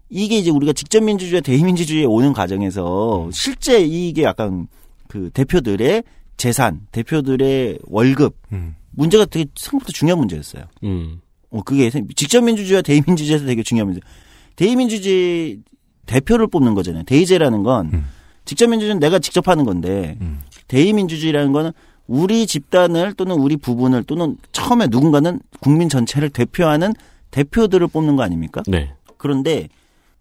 이게 이제 우리가 직접 민주주의와 대의민주주의에 오는 과정에서 실제 이게 약간 그 대표들의 재산, 대표들의 월급 음. 문제가 되게 생각보다 중요한 문제였어요. 음. 어 그게 직접 민주주의와 대의민주주의에서 되게 중요한 문제. 대의민주주의 대표를 뽑는 거잖아요. 대의제라는 건 음. 직접 민주주의는 내가 직접 하는 건데 음. 대의 민주주의라는 거는 우리 집단을 또는 우리 부분을 또는 처음에 누군가는 국민 전체를 대표하는 대표들을 뽑는 거 아닙니까? 네. 그런데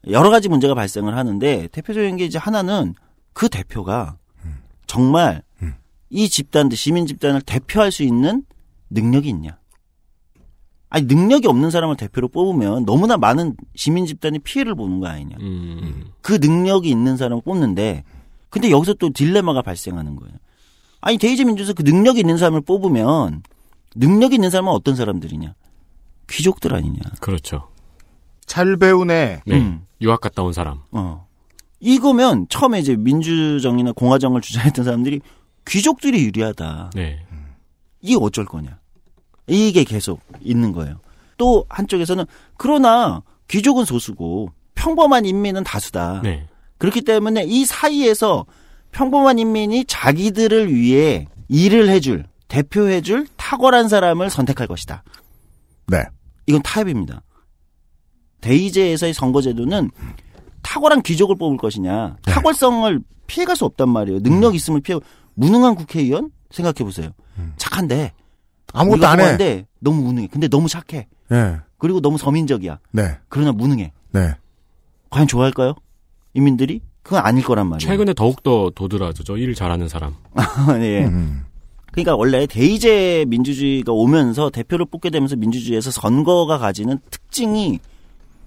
여러 가지 문제가 발생을 하는데 대표적인 게 이제 하나는 그 대표가 정말 음. 이 집단들 시민 집단을 대표할 수 있는 능력이 있냐? 아니 능력이 없는 사람을 대표로 뽑으면 너무나 많은 시민 집단이 피해를 보는 거 아니냐? 음. 그 능력이 있는 사람을 뽑는데 근데 여기서 또 딜레마가 발생하는 거예요. 아니 데이지 민주에서 그 능력이 있는 사람을 뽑으면 능력이 있는 사람은 어떤 사람들이냐? 귀족들 아니냐? 그렇죠. 잘 배우네. 네. 음. 유학 갔다 온 사람. 어. 이거면 처음에 이제 민주정이나 공화정을 주장했던 사람들이 귀족들이 유리하다. 네. 이게 어쩔 거냐. 이게 계속 있는 거예요. 또 한쪽에서는 그러나 귀족은 소수고 평범한 인민은 다수다. 네. 그렇기 때문에 이 사이에서 평범한 인민이 자기들을 위해 일을 해줄 대표해줄 탁월한 사람을 선택할 것이다. 네. 이건 타협입니다. 대의제에서의 선거제도는 탁월한 귀족을 뽑을 것이냐, 네. 탁월성을 피해갈 수 없단 말이에요. 음. 능력 있음을 피해, 무능한 국회의원? 생각해 보세요. 착한데. 아무것도 안 해. 너무 무능해. 근데 너무 착해. 예. 그리고 너무 서민적이야. 네. 그러나 무능해. 네. 과연 좋아할까요? 인민들이? 그건 아닐 거란 말이에요. 최근에 더욱더 도드라져죠. 일 잘하는 사람. 예. [laughs] 음. 그러니까 원래 대의제 민주주의가 오면서 대표를 뽑게 되면서 민주주의에서 선거가 가지는 특징이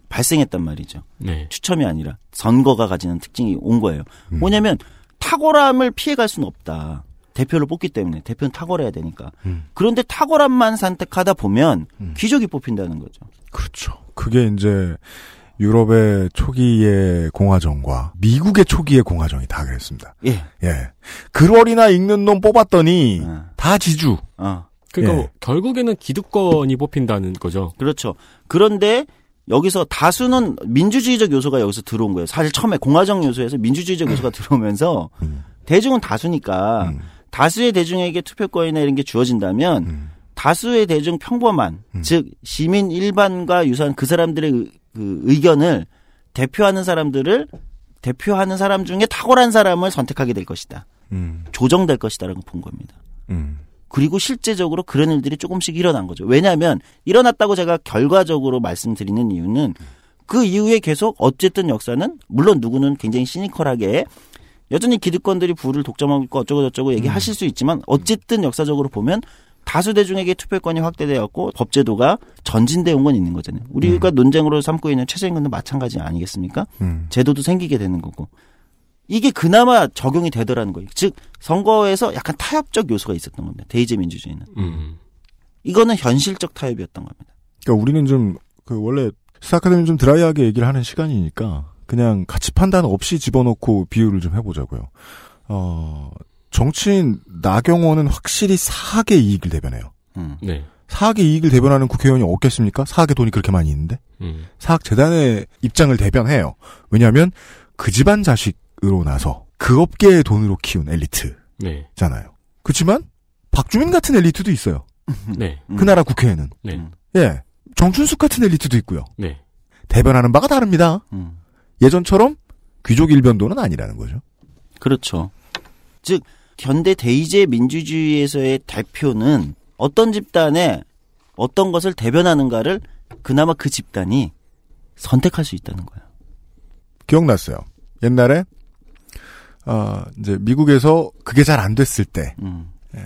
발생했단 말이죠. 네. 추첨이 아니라 선거가 가지는 특징이 온 거예요. 음. 뭐냐면 탁월함을 피해갈 수는 없다. 대표를 뽑기 때문에 대표는 탁월해야 되니까. 음. 그런데 탁월함만 선택하다 보면 귀족이 뽑힌다는 거죠. 그렇죠. 그게 이제 유럽의 초기의 공화정과 미국의 초기의 공화정이 다 그랬습니다. 예. 예. 글월이나 읽는 놈 뽑았더니 다 지주. 어. 그러니까 예. 뭐 결국에는 기득권이 뽑힌다는 거죠. 그렇죠. 그런데 여기서 다수는 민주주의적 요소가 여기서 들어온 거예요. 사실 처음에 공화정 요소에서 민주주의적 요소가 들어오면서 대중은 다수니까 다수의 대중에게 투표권이나 이런 게 주어진다면 다수의 대중 평범한 즉 시민 일반과 유사한 그 사람들의 의, 그 의견을 대표하는 사람들을 대표하는 사람 중에 탁월한 사람을 선택하게 될 것이다. 음. 조정될 것이다라고 본 겁니다. 음. 그리고 실제적으로 그런 일들이 조금씩 일어난 거죠. 왜냐하면 일어났다고 제가 결과적으로 말씀드리는 이유는 그 이후에 계속 어쨌든 역사는 물론 누구는 굉장히 시니컬하게 여전히 기득권들이 부를 독점하고 있고 어쩌고 저쩌고 얘기하실 수 있지만 어쨌든 역사적으로 보면 다수 대중에게 투표권이 확대되었고 법제도가 전진되어 온건 있는 거잖아요. 우리가 논쟁으로 삼고 있는 최저임금도 마찬가지 아니겠습니까? 음. 제도도 생기게 되는 거고. 이게 그나마 적용이 되더라는 거예요. 즉 선거에서 약간 타협적 요소가 있었던 겁니다. 대의제 민주주의는. 음. 이거는 현실적 타협이었던 겁니다. 그러니까 우리는 좀 그 원래 아카데미 좀 드라이하게 얘기를 하는 시간이니까 그냥 가치 판단 없이 집어넣고 비유를 좀 해보자고요. 어 정치인 나경원은 확실히 사학의 이익을 대변해요. 음. 네. 사학의 이익을 대변하는 국회의원이 없겠습니까? 사학의 돈이 그렇게 많이 있는데 음. 사학재단의 입장을 대변해요. 왜냐하면 그 집안 자식으로 나서 그 업계의 돈으로 키운 엘리트잖아요. 네. 그렇지만 박주민 같은 엘리트도 있어요. [laughs] 네. 그 나라 국회에는. 네. 예. 정춘숙 같은 엘리트도 있고요. 네. 대변하는 바가 다릅니다. 음. 예전처럼 귀족 일변도는 아니라는 거죠. 그렇죠. 즉 현대 대의제 민주주의에서의 대표는 어떤 집단에 어떤 것을 대변하는가를 그나마 그 집단이 선택할 수 있다는 거예요. 기억났어요. 옛날에 어, 이제 미국에서 그게 잘 안 됐을 때 음. 예.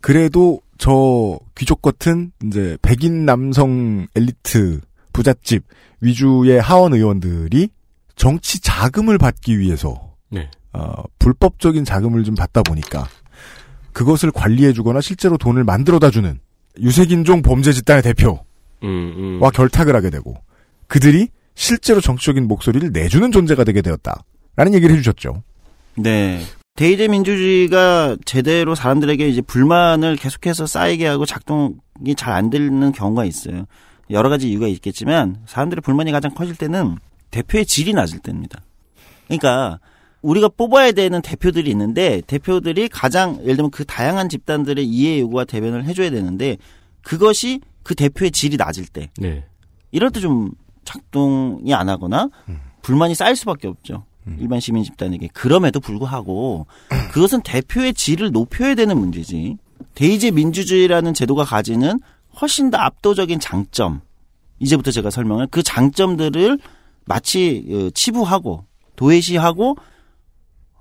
그래도 저 귀족 같은 이제 백인 남성 엘리트 부잣집 위주의 하원 의원들이 정치 자금을 받기 위해서 네. 어, 불법적인 자금을 좀 받다 보니까 그것을 관리해주거나 실제로 돈을 만들어다 주는 유색인종 범죄 집단의 대표와 음, 음. 결탁을 하게 되고 그들이 실제로 정치적인 목소리를 내주는 존재가 되게 되었다라는 얘기를 해주셨죠. 네. 대의제 민주주의가 제대로 사람들에게 이제 불만을 계속해서 쌓이게 하고 작동이 잘 안 되는 경우가 있어요. 여러 가지 이유가 있겠지만 사람들의 불만이 가장 커질 때는 대표의 질이 낮을 때입니다. 그러니까 우리가 뽑아야 되는 대표들이 있는데 대표들이 가장 예를 들면 그 다양한 집단들의 이해 요구와 대변을 해줘야 되는데 그것이 그 대표의 질이 낮을 때 네. 이럴 때 좀 작동이 안 하거나 불만이 쌓일 수밖에 없죠. 일반 시민 집단에게. 그럼에도 불구하고 그것은 대표의 질을 높여야 되는 문제지. 대의제 민주주의라는 제도가 가지는 훨씬 더 압도적인 장점. 이제부터 제가 설명을 그 장점들을 마치 어, 치부하고 도외시하고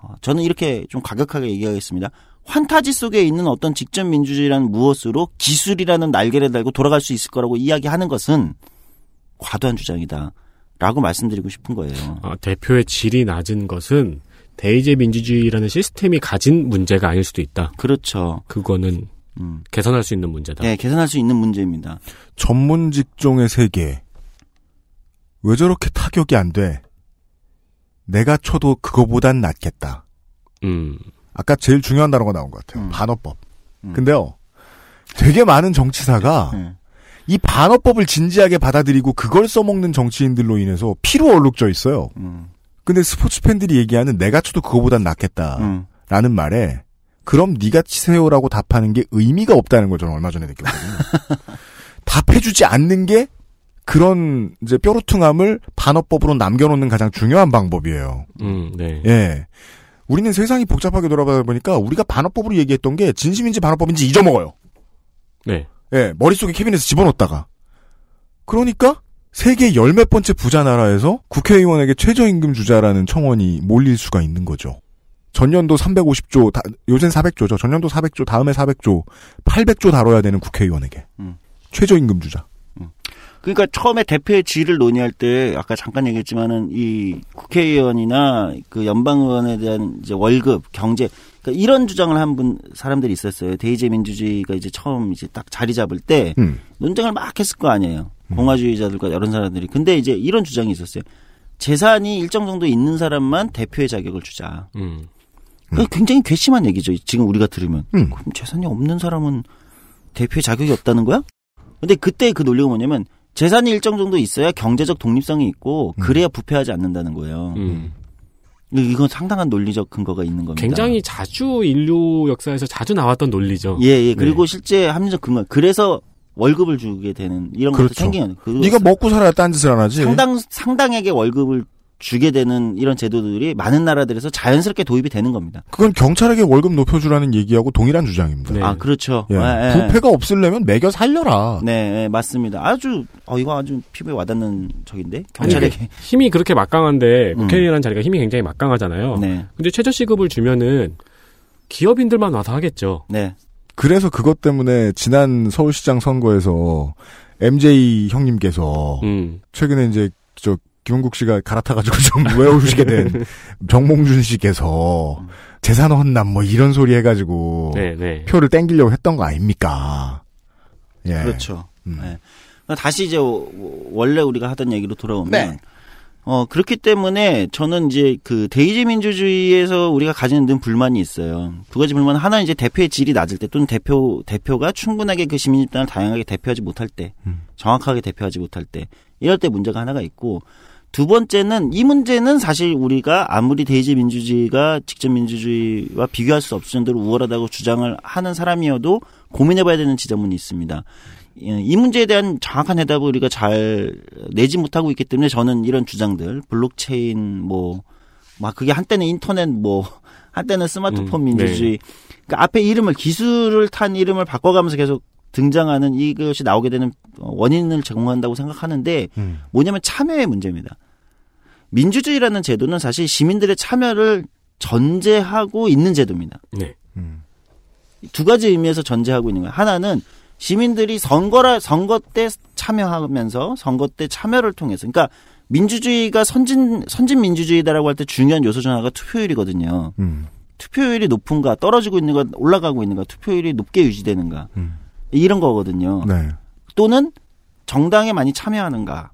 어, 저는 이렇게 좀 가격하게 얘기하겠습니다. 환타지 속에 있는 어떤 직접 민주주의라는 무엇으로 기술이라는 날개를 달고 돌아갈 수 있을 거라고 이야기하는 것은 과도한 주장이다. 라고 말씀드리고 싶은 거예요. 아, 대표의 질이 낮은 것은 대의제 민주주의라는 시스템이 가진 문제가 아닐 수도 있다. 그렇죠. 그거는 음. 개선할 수 있는 문제다. 네, 개선할 수 있는 문제입니다. 전문 직종의 세계 왜 저렇게 타격이 안 돼? 내가 쳐도 그거보단 낫겠다. 음. 아까 제일 중요한 단어가 나온 것 같아요. 반어법. 근데요, 되게 많은 정치사가 네. 이 반어법을 진지하게 받아들이고 그걸 써먹는 정치인들로 인해서 피로 얼룩져 있어요. 음. 근데 스포츠 팬들이 얘기하는 내가 쳐도 그거보단 낫겠다라는 음. 말에 그럼 네가 치세요라고 답하는 게 의미가 없다는 걸 저는 얼마 전에 느꼈거든요. [laughs] 답해주지 않는 게 그런 이제 뾰루퉁함을 반어법으로 남겨놓는 가장 중요한 방법이에요. 음, 네. 예. 우리는 세상이 복잡하게 돌아가다 보니까 우리가 반어법으로 얘기했던 게 진심인지 반어법인지 잊어먹어요. 네. 예, 머릿속에 캐비넷에 집어넣다가. 그러니까 세계 열 몇 번째 부자 나라에서 국회의원에게 최저임금 주자라는 청원이 몰릴 수가 있는 거죠. 전년도 350조, 다, 요새는 400조죠. 전년도 400조, 다음에 400조, 800조 다뤄야 되는 국회의원에게. 음. 최저임금 주자. 그러니까 처음에 대표의 지위를 논의할 때 아까 잠깐 얘기했지만은 이 국회의원이나 그 연방 의원에 대한 이제 월급, 경제 그러니까 이런 주장을 한 분 사람들이 있었어요. 대의제 민주주의가 이제 처음 이제 딱 자리 잡을 때 음. 논쟁을 막 했을 거 아니에요. 공화주의자들과 이런 사람들이. 근데 이제 이런 주장이 있었어요. 재산이 일정 정도 있는 사람만 대표의 자격을 주자. 음. 그 굉장히 괘씸한 얘기죠. 지금 우리가 들으면. 음. 그럼 재산이 없는 사람은 대표의 자격이 없다는 거야? 근데 그때 그 논리가 뭐냐면 재산이 일정 정도 있어야 경제적 독립성이 있고 그래야 부패하지 않는다는 거예요. 음. 이건 상당한 논리적 근거가 있는 겁니다. 굉장히 자주 인류 역사에서 자주 나왔던 논리죠. 예, 예. 그리고 네. 실제 합리적 근거. 그래서 월급을 주게 되는 이런 것도 그렇죠. 생기는. 그리고 네가 먹고 살아야 딴 짓을 안 하지. 상당 상당하게 월급을 주게 되는 이런 제도들이 많은 나라들에서 자연스럽게 도입이 되는 겁니다. 그건 경찰에게 월급 높여주라는 얘기하고 동일한 주장입니다. 네. 아, 그렇죠. 예. 예, 예. 부패가 없으려면 매겨 살려라. 네, 예, 맞습니다. 아주 어 이거 아주 피부에 와닿는 적인데 아니, 경찰에게. 힘이 그렇게 막강한데 음. 국회의원이라는 자리가 힘이 굉장히 막강하잖아요. 네, 근데 최저 시급을 주면은 기업인들만 와서 하겠죠. 네, 그래서 그것 때문에 지난 서울시장 선거에서 MJ 형님께서 음. 최근에 이제 저 김원국 씨가 갈아타가지고 [laughs] 좀 외우시게 된 정몽준 씨께서 재산 헌납 뭐 이런 소리 해가지고 네, 네. 표를 땡기려고 했던 거 아닙니까? 예. 그렇죠. 음. 네. 다시 이제 워- 원래 우리가 하던 얘기로 돌아오면 네. 어 그렇기 때문에 저는 이제 그 대의제 민주주의에서 우리가 가지는 늘 불만이 있어요. 두 가지 불만 하나 는 이제 대표의 질이 낮을 때 또는 대표 대표가 충분하게 그 시민 집단을 다양하게 대표하지 못할 때 음. 정확하게 대표하지 못할 때 이럴 때 문제가 하나가 있고 두 번째는 이 문제는 사실 우리가 아무리 대의제 민주주의가 직접 민주주의와 비교할 수 없을 정도로 우월하다고 주장을 하는 사람이어도 고민해봐야 되는 지점은 있습니다. 예, 이 문제에 대한 정확한 해답을 우리가 잘 내지 못하고 있기 때문에 저는 이런 주장들 블록체인 뭐 막 그게 한때는 인터넷 뭐 [laughs] 한때는 스마트폰 음, 민주주의 그러니까 앞에 이름을 기술을 탄 이름을 바꿔가면서 계속 등장하는 이것이 나오게 되는 어, 원인을 제공한다고 생각하는데 음. 뭐냐면 참여의 문제입니다. 민주주의라는 제도는 사실 시민들의 참여를 전제하고 있는 제도입니다. 네. 음. 두 가지 의미에서 전제하고 있는 거예요. 하나는 시민들이 선거라 선거 때 참여하면서 선거 때 참여를 통해서 그러니까 민주주의가 선진 선진 민주주의다라고 할 때 중요한 요소 중 하나가 투표율이거든요. 음. 투표율이 높은가 떨어지고 있는가 올라가고 있는가 투표율이 높게 유지되는가 음. 이런 거거든요. 네. 또는 정당에 많이 참여하는가.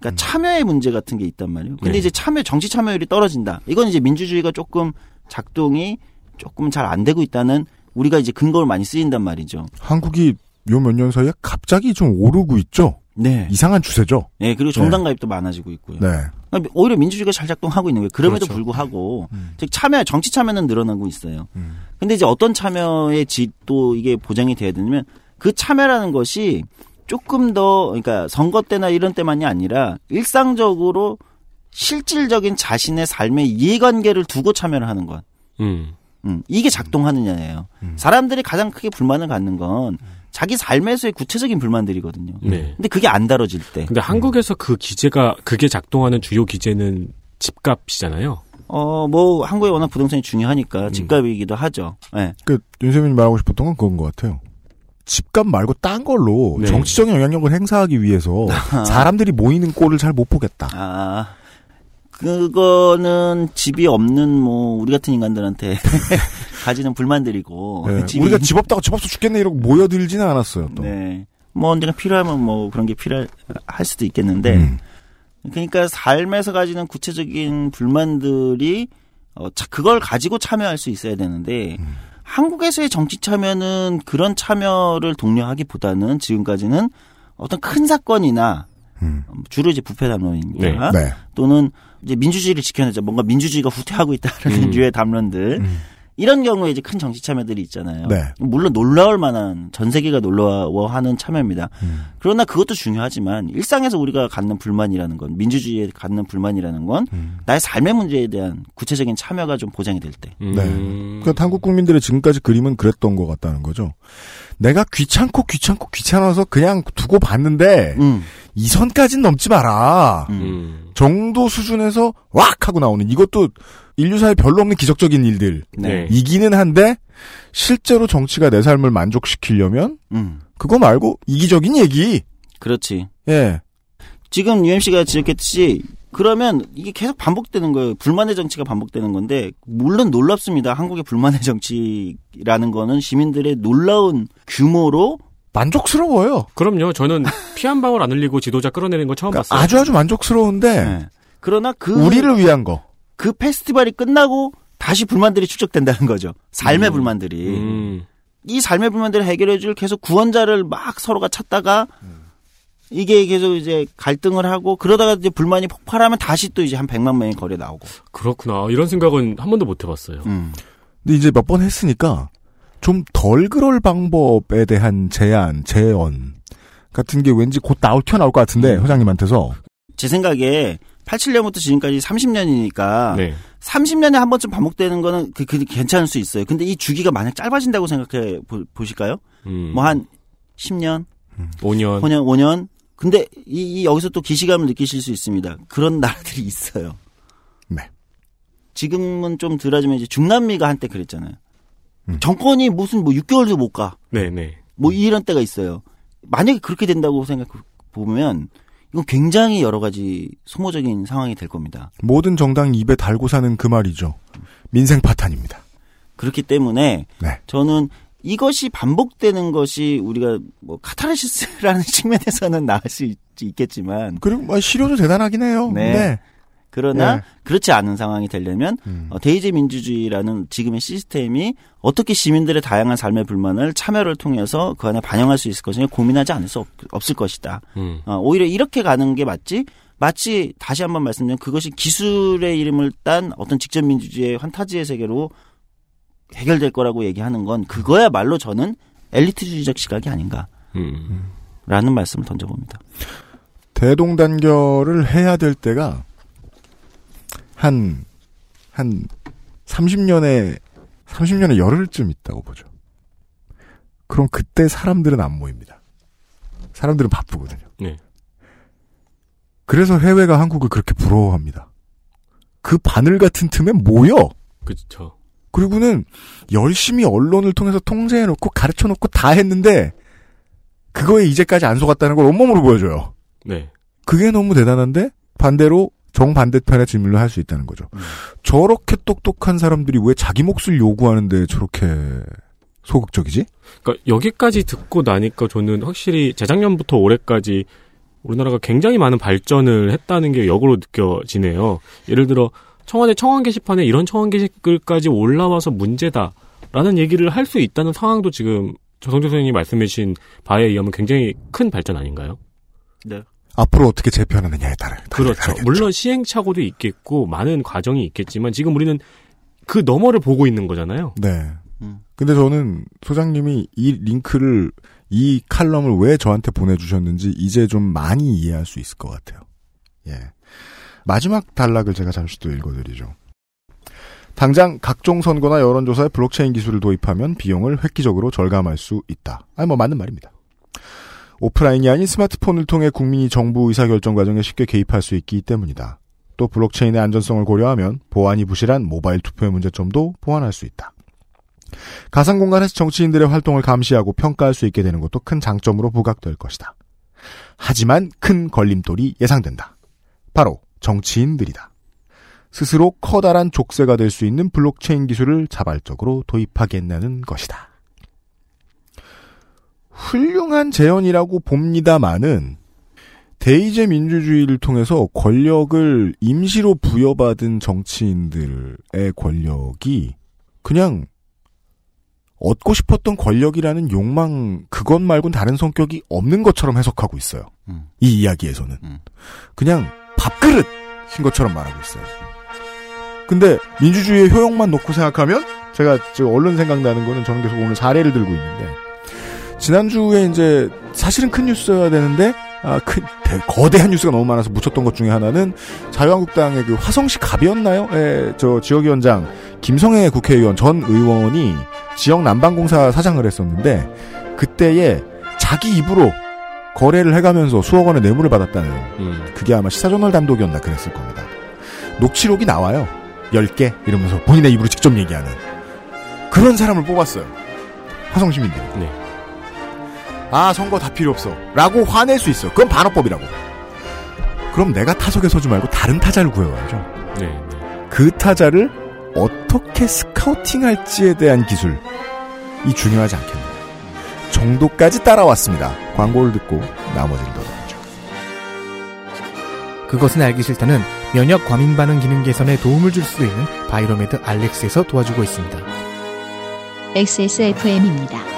그러니까 참여의 문제 같은 게 있단 말이에요. 근데 네. 이제 참여 정치 참여율이 떨어진다. 이건 이제 민주주의가 조금 작동이 조금 잘 안 되고 있다는 우리가 이제 근거를 많이 쓰인단 말이죠. 한국이 요 몇 년 사이에 갑자기 좀 오르고 있죠. 네. 이상한 추세죠. 네, 그리고 정당 가입도 많아지고 있고요. 네. 그러니까 오히려 민주주의가 잘 작동하고 있는 거예요. 그럼에도 그렇죠. 불구하고 음. 즉 참여 정치 참여는 늘어나고 있어요. 음. 근데 이제 어떤 참여의 질도 이게 보장이 돼야 되냐면 그 참여라는 것이 조금 더 그러니까 선거 때나 이런 때만이 아니라 일상적으로 실질적인 자신의 삶의 이해관계를 두고 참여를 하는 것. 음. 음, 이게 작동하느냐예요. 음. 사람들이 가장 크게 불만을 갖는 건 자기 삶에서의 구체적인 불만들이거든요. 네. 근데 그게 안 다뤄질 때. 근데 한국에서 그 기재가 그게 작동하는 주요 기재는 집값이잖아요. 어, 뭐, 한국에 워낙 부동산이 중요하니까 집값이기도 하죠. 예. 그 윤세민이 말하고 싶었던 건 그건 것 같아요. 집값 말고 딴 걸로 네. 정치적인 영향력을 행사하기 위해서 [laughs] 사람들이 모이는 꼴을 잘 못 보겠다. 아, 그거는 집이 없는 뭐, 우리 같은 인간들한테 [laughs] 가지는 불만들이고. 네, [laughs] 집이 우리가 집 없다고 집 없어 죽겠네 이러고 모여들지는 않았어요. 또. 네. 뭐 언젠가 필요하면 뭐 그런 게 필요할 수도 있겠는데. 음. 그러니까 삶에서 가지는 구체적인 불만들이 어, 자, 그걸 가지고 참여할 수 있어야 되는데 음. 한국에서의 정치 참여는 그런 참여를 독려하기보다는 지금까지는 어떤 큰 사건이나 주로 이제 부패 담론이니까 네. 네. 또는 이제 민주주의를 지켜내자 뭔가 민주주의가 후퇴하고 있다라는 음. [laughs] 류의 담론들 이런 경우에 이제 큰 정치 참여들이 있잖아요. 네. 물론 놀라울 만한 전 세계가 놀라워하는 참여입니다. 음. 그러나 그것도 중요하지만 일상에서 우리가 갖는 불만이라는 건 민주주의에 갖는 불만이라는 건 음. 나의 삶의 문제에 대한 구체적인 참여가 좀 보장이 될 때. 음. 네. 그러니까 한국 국민들의 지금까지 그림은 그랬던 것 같다는 거죠. 내가 귀찮고 귀찮고 귀찮아서 그냥 두고 봤는데 음. 이 선까지는 넘지 마라. 음. 정도 수준에서 왁 하고 나오는 이것도 인류사에 별로 없는 기적적인 일들 네. 이기는 한데 실제로 정치가 내 삶을 만족시키려면 음. 그거 말고 이기적인 얘기. 그렇지. 예. 지금 UMC가 지적했듯이 그러면 이게 계속 반복되는 거예요. 불만의 정치가 반복되는 건데 물론 놀랍습니다. 한국의 불만의 정치라는 거는 시민들의 놀라운 규모로 만족스러워요. 그럼요. 저는 [laughs] 피 한 방울 안 흘리고 지도자 끌어내는 거 처음 봤어요. 아주 아주 만족스러운데 그러나 그 우리를 위한 거. 그 페스티벌이 끝나고 다시 불만들이 축적된다는 거죠. 삶의 불만들이. 음. 이 삶의 불만들을 해결해줄 계속 구원자를 막 서로가 찾다가 이게 계속 이제 갈등을 하고 그러다가 이제 불만이 폭발하면 다시 또 이제 한 100만 명이 거리에 나오고. 그렇구나. 이런 생각은 한 번도 못 해봤어요. 음. 근데 이제 몇 번 했으니까 좀 덜 그럴 방법에 대한 제안, 제언 같은 게 왠지 곧 나올 튀어나올 것 같은데 음. 회장님한테서 제 생각에 87년부터 지금까지 30년이니까 네. 30년에 한 번쯤 반복되는 거는 그, 그 괜찮을 수 있어요. 근데 이 주기가 만약 짧아진다고 생각해 보, 보실까요? 음. 뭐한 10년, 5년. 5년, 5년. 근데 이, 이 여기서 또 기시감을 느끼실 수 있습니다. 그런 [laughs] 나라들이 있어요. 네. 지금은 좀 덜하지만 이제 중남미가 한때 그랬잖아요. 음. 정권이 무슨 뭐 6개월도 못 가. 네네. 뭐 이런 때가 있어요. 만약에 그렇게 된다고 생각 보면 이건 굉장히 여러 가지 소모적인 상황이 될 겁니다. 모든 정당 입에 달고 사는 그 말이죠. 민생 파탄입니다. 그렇기 때문에 네. 저는 이것이 반복되는 것이 우리가 뭐 카타르시스라는 [laughs] 측면에서는 나을 수 있, 있겠지만 그리고 뭐 실효도 대단하긴 해요. 네. 네. 그러나 네. 그렇지 않은 상황이 되려면 음. 어, 데이지 민주주의라는 지금의 시스템이 어떻게 시민들의 다양한 삶의 불만을 참여를 통해서 그 안에 반영할 수 있을 것이냐 고민하지 않을 수 없, 을 것이다. 음. 어, 오히려 이렇게 가는 게 맞지. 마치 다시 한번 말씀드리면 그것이 기술의 이름을 딴 어떤 직접 민주주의의 환타지의 세계로 해결될 거라고 얘기하는 건 그거야말로 저는 엘리트주의적 시각이 아닌가라는 음. 말씀을 던져봅니다. 대동단결을 해야 될 때가 한, 한 30년에, 30년에 열흘쯤 있다고 보죠. 그럼 그때 사람들은 안 모입니다. 사람들은 바쁘거든요. 네. 그래서 해외가 한국을 그렇게 부러워합니다. 그 바늘 같은 틈에 모여! 그렇죠. 그리고는 열심히 언론을 통해서 통제해놓고 가르쳐놓고 다 했는데, 그거에 이제까지 안 속았다는 걸 온몸으로 보여줘요. 네. 그게 너무 대단한데, 반대로 정반대편의 질문을 할 수 있다는 거죠. 저렇게 똑똑한 사람들이 왜 자기 몫을 요구하는데 저렇게 소극적이지? 그러니까 여기까지 듣고 나니까 저는 확실히 재작년부터 올해까지 우리나라가 굉장히 많은 발전을 했다는 게 역으로 느껴지네요. 예를 들어 청와대 청원 게시판에 이런 청원 게시글까지 올라와서 문제다라는 얘기를 할 수 있다는 상황도 지금 조성조 선생님이 말씀해 주신 바에 의하면 굉장히 큰 발전 아닌가요? 네. 앞으로 어떻게 재편하느냐에 따라. 그렇죠. 물론 시행착오도 있겠고 많은 과정이 있겠지만 지금 우리는 그 너머를 보고 있는 거잖아요. 네. 근데 저는 소장님이 이 링크를 이 칼럼을 왜 저한테 보내주셨는지 이제 좀 많이 이해할 수 있을 것 같아요. 예. 마지막 단락을 제가 잠시 또 읽어드리죠. 당장 각종 선거나 여론조사에 블록체인 기술을 도입하면 비용을 획기적으로 절감할 수 있다. 아니 뭐 맞는 말입니다. 오프라인이 아닌 스마트폰을 통해 국민이 정부 의사결정 과정에 쉽게 개입할 수 있기 때문이다. 또 블록체인의 안전성을 고려하면 보안이 부실한 모바일 투표의 문제점도 보완할 수 있다. 가상 공간에서 정치인들의 활동을 감시하고 평가할 수 있게 되는 것도 큰 장점으로 부각될 것이다. 하지만 큰 걸림돌이 예상된다. 바로 정치인들이다. 스스로 커다란 족쇄가 될 수 있는 블록체인 기술을 자발적으로 도입하겠다는 것이다. 훌륭한 제언이라고 봅니다마는 대의제 민주주의를 통해서 권력을 임시로 부여받은 정치인들의 권력이 그냥 얻고 싶었던 권력이라는 욕망 그것 말곤 다른 성격이 없는 것처럼 해석하고 있어요. 음. 이 이야기에서는 그냥 밥그릇인 것처럼 말하고 있어요. 근데 민주주의의 효용만 놓고 생각하면 제가 지금 얼른 생각나는 거는 저는 계속 오늘 사례를 들고 있는데 지난주에 이제 사실은 큰 뉴스여야 되는데 아, 큰 대- 거대한 뉴스가 너무 많아서 묻혔던 것 중에 하나는 자유한국당의 그 화성시 갑이었나요? 예, 저 지역위원장 김성애 국회의원 전 의원이 지역 난방공사 사장을 했었는데 그때에 자기 입으로 거래를 해가면서 수억 원의 뇌물을 받았다는 음. 그게 아마 시사저널 단독이었나 그랬을 겁니다. 녹취록이 나와요. 10개 이러면서 본인의 입으로 직접 얘기하는 그런 사람을 뽑았어요. 화성시민들이. 네. 아 선거 다 필요 없어 라고 화낼 수 있어요. 그건 반어법이라고. 그럼 내가 타석에 서지 말고 다른 타자를 구해와야죠. 네, 네. 그 타자를 어떻게 스카우팅할지에 대한 기술이 중요하지 않겠나요? 정도까지 따라왔습니다. 광고를 듣고 나머지를 더 그것은 알기 싫다는 면역 과민 반응 기능 개선에 도움을 줄 수 있는 바이로메드 알렉스에서 도와주고 있습니다. XSFM입니다.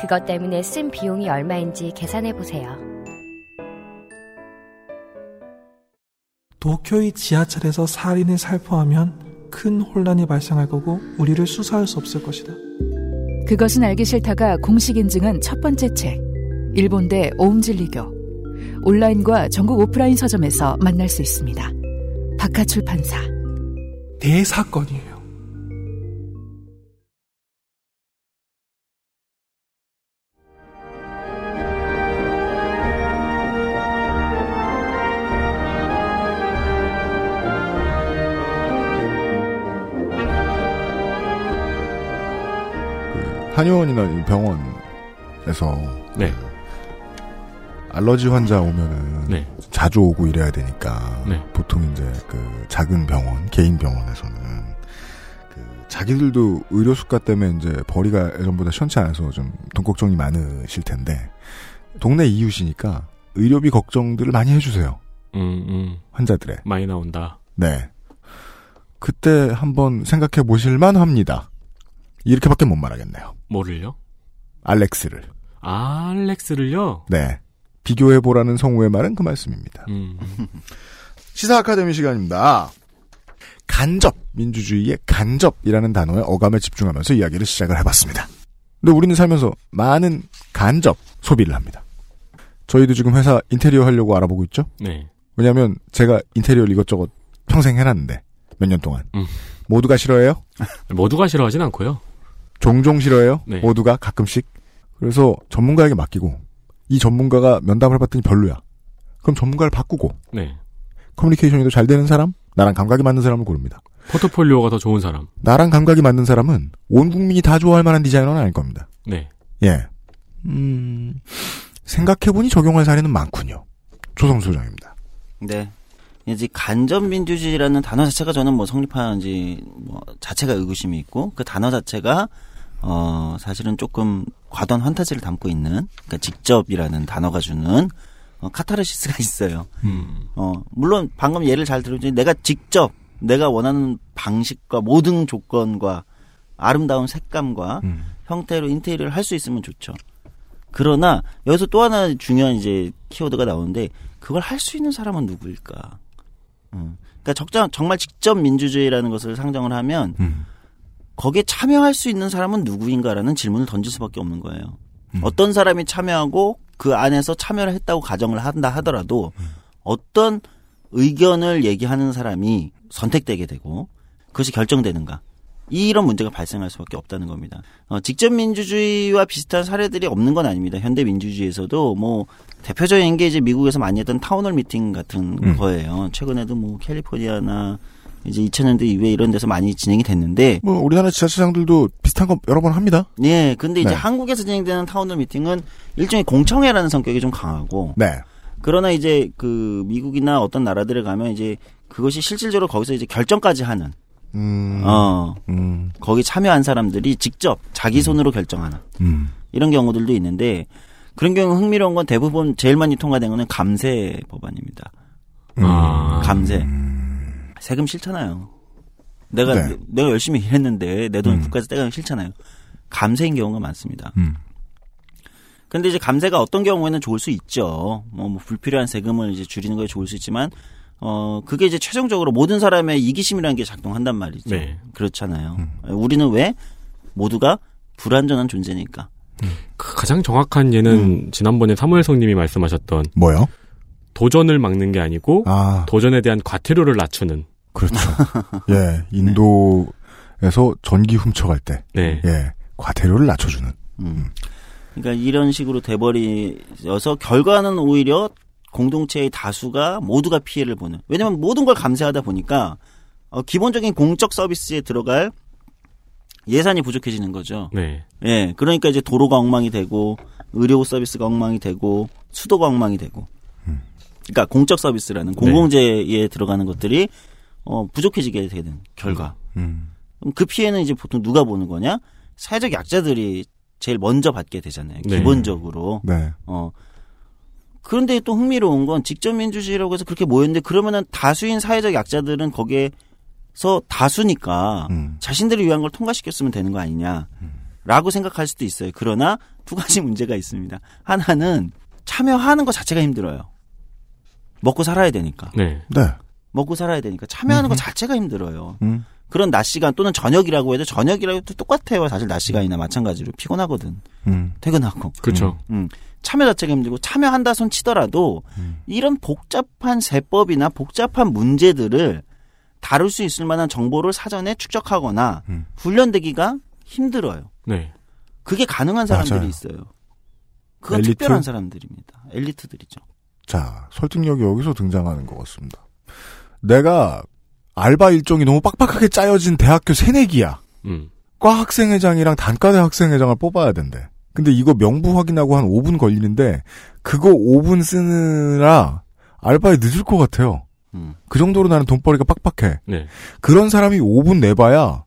그것 때문에 쓴 비용이 얼마인지 계산해 보세요. 도쿄의 지하철에서 살인을 살포하면 큰 혼란이 발생할 거고 우리를 수사할 수 없을 것이다. 그것은 알기 싫다가 공식 인증한 첫 번째 책. 일본대 오음진리교. 온라인과 전국 오프라인 서점에서 만날 수 있습니다. 박하 출판사. 대사건이에요. 한의원이나 이 병원에서 네. 알러지 환자 오면은 네. 자주 오고 이래야 되니까 네. 보통 이제 그 작은 병원 개인 병원에서는 그 자기들도 의료 수가 때문에 이제 벌이가 예전보다 시원치 않아서 좀 돈 걱정이 많으실 텐데 동네 이웃이니까 의료비 걱정들을 많이 해주세요 음, 음. 환자들의 많이 나온다. 네 그때 한번 생각해 보실만 합니다 이렇게밖에 못 말하겠네요 뭐를요? 알렉스를 알렉스를요? 네 비교해보라는 성우의 말은 그 말씀입니다. 음. 시사 아카데미 시간입니다. 간접, 민주주의의 간접이라는 단어에 어감에 집중하면서 이야기를 시작을 해봤습니다. 근데 우리는 살면서 많은 간접 소비를 합니다. 저희도 지금 회사 인테리어 하려고 알아보고 있죠? 네. 왜냐하면 제가 인테리어를 이것저것 평생 해놨는데 몇 년 동안 음. 모두가 싫어해요? 모두가 싫어하진 않고요. 종종 싫어해요? 네. 모두가 가끔씩. 그래서 전문가에게 맡기고 이 전문가가 면담을 해봤더니 별로야. 그럼 전문가를 바꾸고 네. 커뮤니케이션이 더 잘 되는 사람, 나랑 감각이 맞는 사람을 고릅니다. 포트폴리오가 더 좋은 사람. 나랑 감각이 맞는 사람은 온 국민이 다 좋아할 만한 디자이너는 아닐 겁니다. 네. 예. 음, 생각해보니 적용할 사례는 많군요. 조성 소장입니다. 네. 이제 간접 민주주의라는 단어 자체가 저는 뭐 성립하는지 뭐 자체가 의구심이 있고 그 단어 자체가 어 사실은 조금 과도한 환타지를 담고 있는 그러니까 직접이라는 단어가 주는 어, 카타르시스가 [laughs] 있어요. 음. 어 물론 방금 예를 잘 들어주니 내가 직접 내가 원하는 방식과 모든 조건과 아름다운 색감과 형태로 인테리어를 할 수 있으면 좋죠. 그러나 여기서 또 하나 중요한 이제 키워드가 나오는데 그걸 할 수 있는 사람은 누구일까? 음. 그러니까 적정 정말 직접 민주주의라는 것을 상정을 하면 거기에 참여할 수 있는 사람은 누구인가라는 질문을 던질 수밖에 없는 거예요. 어떤 사람이 참여하고 그 안에서 참여를 했다고 가정을 한다 하더라도 어떤 의견을 얘기하는 사람이 선택되게 되고 그것이 결정되는가. 이런 문제가 발생할 수밖에 없다는 겁니다. 어, 직접 민주주의와 비슷한 사례들이 없는 건 아닙니다. 현대 민주주의에서도 뭐 대표적인 게 이제 미국에서 많이 했던 town hall meeting 같은 음. 거예요. 최근에도 뭐 캘리포니아나 이제 2000년대 이후에 이런 데서 많이 진행이 됐는데 뭐 우리나라 지자체장들도 비슷한 거 여러 번 합니다. 예, 근데 이제 네. 한국에서 진행되는 town hall meeting은 일종의 공청회라는 성격이 좀 강하고 네. 그러나 이제 그 미국이나 어떤 나라들에 가면 이제 그것이 실질적으로 거기서 이제 결정까지 하는 음. 어 음. 거기 참여한 사람들이 직접 자기 손으로 결정하는 음. 이런 경우들도 있는데 그런 경우 흥미로운 건 대부분 제일 많이 통과된 거는 감세 법안입니다. 음. 아. 감세 세금 싫잖아요. 내가 네. 내가 열심히 일했는데 내돈 음. 국가에서 떼가면 싫잖아요. 감세인 경우가 많습니다. 음. 근데 이제 감세가 어떤 경우에는 좋을 수 있죠. 뭐, 뭐 불필요한 세금을 이제 줄이는 거에 좋을 수 있지만 어 그게 이제 최종적으로 모든 사람의 이기심이라는 게 작동한단 말이죠. 네. 그렇잖아요. 우리는 왜 모두가 불완전한 존재니까. 그 가장 정확한 예는 음. 지난번에 사무엘성님이 말씀하셨던 뭐요? 도전을 막는 게 아니고 아. 도전에 대한 과태료를 낮추는. 그렇죠. [laughs] 예, 인도에서 전기 훔쳐갈 때, 네. 예, 과태료를 낮춰주는. 음. 그러니까 이런 식으로 돼버리어서 결과는 오히려 공동체의 다수가 모두가 피해를 보는. 왜냐하면 모든 걸 감세하다 보니까 어, 기본적인 공적 서비스에 들어갈 예산이 부족해지는 거죠. 네. 예, 그러니까 이제 도로가 엉망이 되고 의료 서비스가 엉망이 되고 수도가 엉망이 되고. 그러니까 공적 서비스라는 공공재에 들어가는 것들이 어, 부족해지게 되는 결과. 음. 그럼 그 피해는 이제 보통 누가 보는 거냐? 사회적 약자들이 제일 먼저 받게 되잖아요. 네. 기본적으로. 네. 어. 그런데 또 흥미로운 건 직접 민주주의라고 해서 그렇게 모였는데 그러면은 다수인 사회적 약자들은 거기에서 다수니까 음. 자신들을 위한 걸 통과시켰으면 되는 거 아니냐. 라고 생각할 수도 있어요. 그러나 두 가지 [laughs] 문제가 있습니다. 하나는 참여하는 것 자체가 힘들어요. 먹고 살아야 되니까. 네. 네. 먹고 살아야 되니까 참여하는 것 자체가 힘들어요. 음. 그런 낮 시간 또는 저녁이라고 해도 저녁이라고 해도 똑같아요. 사실 낮 시간이나 마찬가지로 피곤하거든. 음. 퇴근하고. 그렇죠. 음. 참여 자체가 힘들고 참여한다 손 치더라도 음. 이런 복잡한 세법이나 복잡한 문제들을 다룰 수 있을 만한 정보를 사전에 축적하거나 음. 훈련되기가 힘들어요. 네. 그게 가능한 사람들이 맞아요. 있어요. 그건 엘리트? 특별한 사람들입니다. 엘리트들이죠. 자, 설득력이 여기서 등장하는 것 같습니다. 내가 알바 일정이 너무 빡빡하게 짜여진 대학교 새내기야. 음. 과 학생회장이랑 단과대 학생회장을 뽑아야 된대. 근데 이거 명부 확인하고 한 5분 걸리는데 그거 5분 쓰느라 알바에 늦을 것 같아요. 음. 그 정도로 나는 돈벌이가 빡빡해. 네. 그런 사람이 5분 내봐야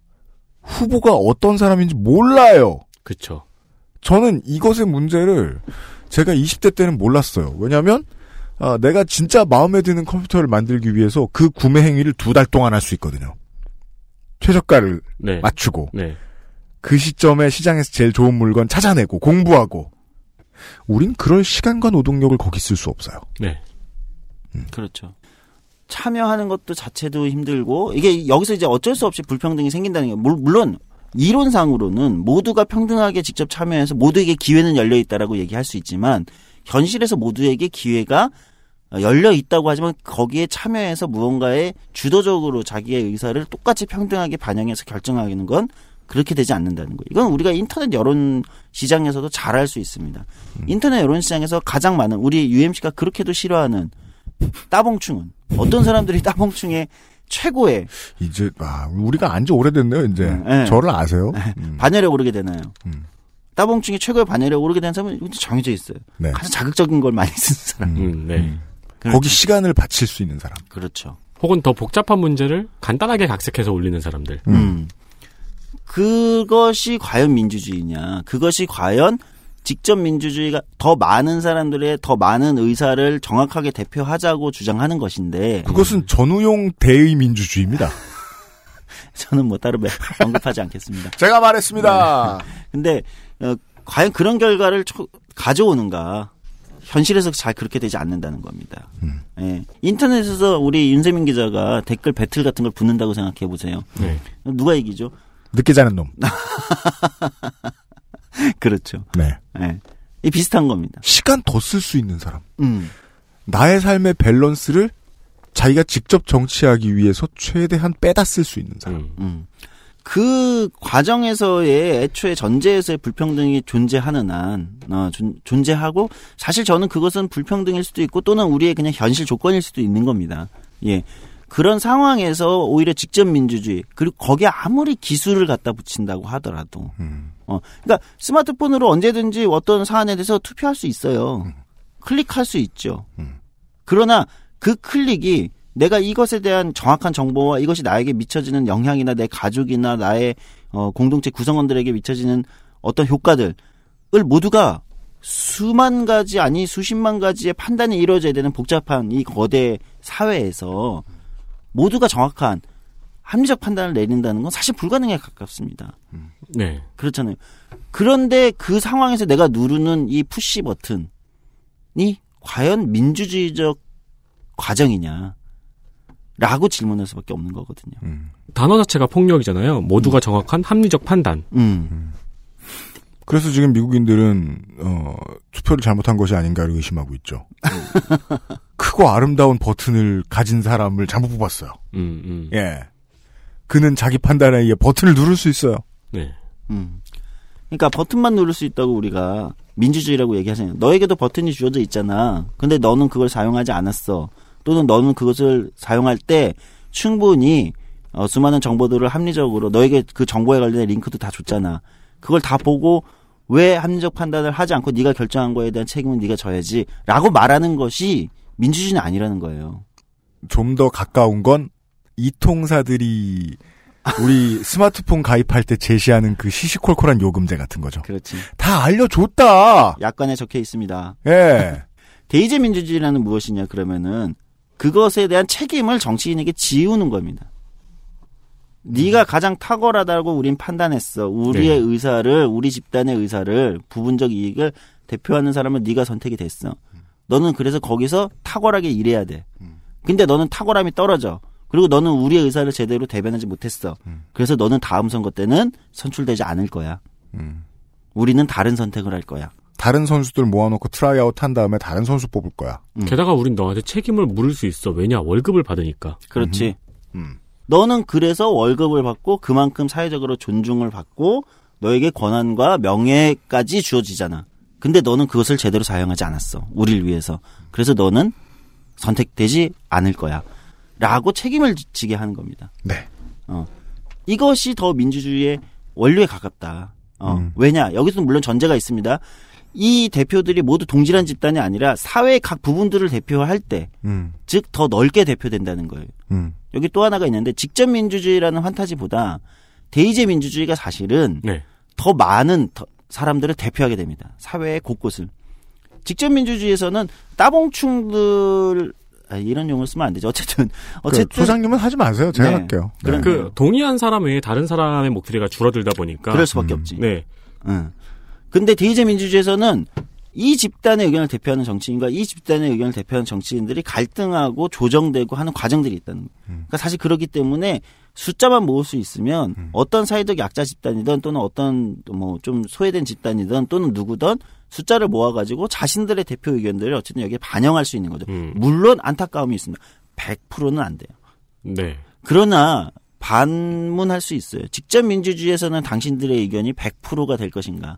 후보가 어떤 사람인지 몰라요. 그쵸. 저는 이것의 문제를 제가 20대 때는 몰랐어요. 왜냐하면 아, 내가 진짜 마음에 드는 컴퓨터를 만들기 위해서 그 구매 행위를 두 달 동안 할 수 있거든요. 최저가를 네. 맞추고 네. 그 시점에 시장에서 제일 좋은 물건 찾아내고 공부하고 우린 그럴 시간과 노동력을 거기 쓸 수 없어요. 네. 그렇죠. 참여하는 것도 자체도 힘들고 이게 여기서 이제 어쩔 수 없이 불평등이 생긴다는 게 물- 물론 이론상으로는 모두가 평등하게 직접 참여해서 모두에게 기회는 열려 있다라고 얘기할 수 있지만 현실에서 모두에게 기회가 열려 있다고 하지만 거기에 참여해서 무언가에 주도적으로 자기의 의사를 똑같이 평등하게 반영해서 결정하는 건 그렇게 되지 않는다는 거예요. 이건 우리가 인터넷 여론 시장에서도 잘 알 수 있습니다. 인터넷 여론 시장에서 가장 많은 우리 UMC가 그렇게도 싫어하는 따봉충은 어떤 사람들이 [laughs] 따봉충의 최고의 이제 아, 우리가 안 지 오래됐네요. 이제 네. 저를 아세요? 반열에 오르게 되나요? 음. 따봉충이 최고의 반열에 오르게 되는 사람은 정해져 있어요. 네. 가장 자극적인 걸 많이 쓰는 사람. 음, 네. 그렇죠. 거기 시간을 바칠 수 있는 사람. 그렇죠. 혹은 더 복잡한 문제를 간단하게 각색해서 올리는 사람들. 음. 그것이 과연 민주주의냐? 그것이 과연 직접 민주주의가 더 많은 사람들의 더 많은 의사를 정확하게 대표하자고 주장하는 것인데 그것은 전우용 대의 민주주의입니다. [laughs] 저는 뭐 따로 매- 언급하지 않겠습니다. [laughs] 제가 말했습니다. 네. 근데 어, 과연 그런 결과를 초- 가져오는가? 현실에서 잘 그렇게 되지 않는다는 겁니다. 음. 예. 인터넷에서 우리 윤세민 기자가 댓글 배틀 같은 걸 붙는다고 생각해 보세요. 네. 누가 이기죠? 늦게 자는 놈. [laughs] 그렇죠. 네. 예. 이 비슷한 겁니다. 시간 더 쓸 수 있는 사람. 음. 나의 삶의 밸런스를 자기가 직접 정치하기 위해서 최대한 빼다 쓸 수 있는 사람. 음. 음. 그 과정에서의 애초에 전제에서의 불평등이 존재하는 한, 어, 존, 존재하고, 사실 저는 그것은 불평등일 수도 있고, 또는 우리의 그냥 현실 조건일 수도 있는 겁니다. 예. 그런 상황에서 오히려 직접 민주주의, 그리고 거기에 아무리 기술을 갖다 붙인다고 하더라도, 어, 그러니까 스마트폰으로 언제든지 어떤 사안에 대해서 투표할 수 있어요. 클릭할 수 있죠. 그러나 그 클릭이 내가 이것에 대한 정확한 정보와 이것이 나에게 미쳐지는 영향이나 내 가족이나 나의 어, 공동체 구성원들에게 미쳐지는 어떤 효과들을 모두가 수만 가지 아니 수십만 가지의 판단이 이루어져야 되는 복잡한 이 거대 사회에서 모두가 정확한 합리적 판단을 내린다는 건 사실 불가능에 가깝습니다. 네. 그렇잖아요. 그런데 그 상황에서 내가 누르는 이 푸시 버튼이 과연 민주주의적 과정이냐? 라고 질문할 수밖에 없는 거거든요. 단어 자체가 폭력이잖아요. 모두가 정확한 합리적 판단. 음. 그래서 지금 미국인들은 어, 투표를 잘못한 것이 아닌가를 의심하고 있죠. [laughs] 크고 아름다운 버튼을 가진 사람을 잘못 뽑았어요. 음, 음. 예. 그는 자기 판단에 의해 버튼을 누를 수 있어요. 네. 음. 그러니까 버튼만 누를 수 있다고 우리가 민주주의라고 얘기하잖아요. 너에게도 버튼이 주어져 있잖아. 근데 너는 그걸 사용하지 않았어. 또는 너는 그것을 사용할 때 충분히 어, 수많은 정보들을 합리적으로 너에게 그 정보에 관련된 링크도 다 줬잖아. 그걸 다 보고 왜 합리적 판단을 하지 않고 네가 결정한 거에 대한 책임은 네가 져야지라고 말하는 것이 민주주의는 아니라는 거예요. 좀 더 가까운 건 이통사들이 우리 [laughs] 스마트폰 가입할 때 제시하는 그 시시콜콜한 요금제 같은 거죠. 그렇지. 다 알려줬다. 약관에 적혀 있습니다. 예. [laughs] 대의제 민주주의라는 무엇이냐 그러면은 그것에 대한 책임을 정치인에게 지우는 겁니다. 네가 가장 탁월하다고 우린 판단했어. 우리의 네. 의사를 우리 집단의 의사를 부분적 이익을 대표하는 사람은 네가 선택이 됐어. 너는 그래서 거기서 탁월하게 일해야 돼. 근데 너는 탁월함이 떨어져. 그리고 너는 우리의 의사를 제대로 대변하지 못했어. 그래서 너는 다음 선거 때는 선출되지 않을 거야. 우리는 다른 선택을 할 거야. 다른 선수들 모아놓고 트라이아웃 한 다음에 다른 선수 뽑을 거야. 게다가 우린 너한테 책임을 물을 수 있어. 왜냐? 월급을 받으니까. 그렇지. 음. 너는 그래서 월급을 받고 그만큼 사회적으로 존중을 받고 너에게 권한과 명예까지 주어지잖아. 근데 너는 그것을 제대로 사용하지 않았어. 우리를 위해서. 그래서 너는 선택되지 않을 거야. 라고 책임을 지게 하는 겁니다. 네. 어. 이것이 더 민주주의의 원료에 가깝다. 어. 음. 왜냐? 여기서 물론 전제가 있습니다. 이 대표들이 모두 동질한 집단이 아니라 사회의 각 부분들을 대표할 때, 음. 즉더 넓게 대표된다는 거예요. 음. 여기 또 하나가 있는데 직접 민주주의라는 환타지보다 대의제 민주주의가 사실은 네. 더 많은 더- 사람들을 대표하게 됩니다. 사회의 곳곳을. 직접 민주주의에서는 따봉충들 아, 이런 용어를 쓰면 안 되죠. 어쨌든 어쨌든 그 소장님은 하지 마세요. 제가 네. 할게요. 네. 그 동의한 사람 외에 다른 사람의 목소리가 줄어들다 보니까 그럴 수밖에 없지. 네. 응. 근데 대의제 민주주의에서는 이 집단의 의견을 대표하는 정치인과 이 집단의 의견을 대표하는 정치인들이 갈등하고 조정되고 하는 과정들이 있다는 거예요. 그러니까 사실 그렇기 때문에 숫자만 모을 수 있으면 어떤 사회적 약자 집단이든 또는 어떤 뭐 좀 소외된 집단이든 또는 누구든 숫자를 모아가지고 자신들의 대표 의견들을 어쨌든 여기에 반영할 수 있는 거죠. 음. 물론 안타까움이 있습니다. 100%는 안 돼요. 네. 그러나 반문할 수 있어요. 직접 민주주의에서는 당신들의 의견이 100%가 될 것인가?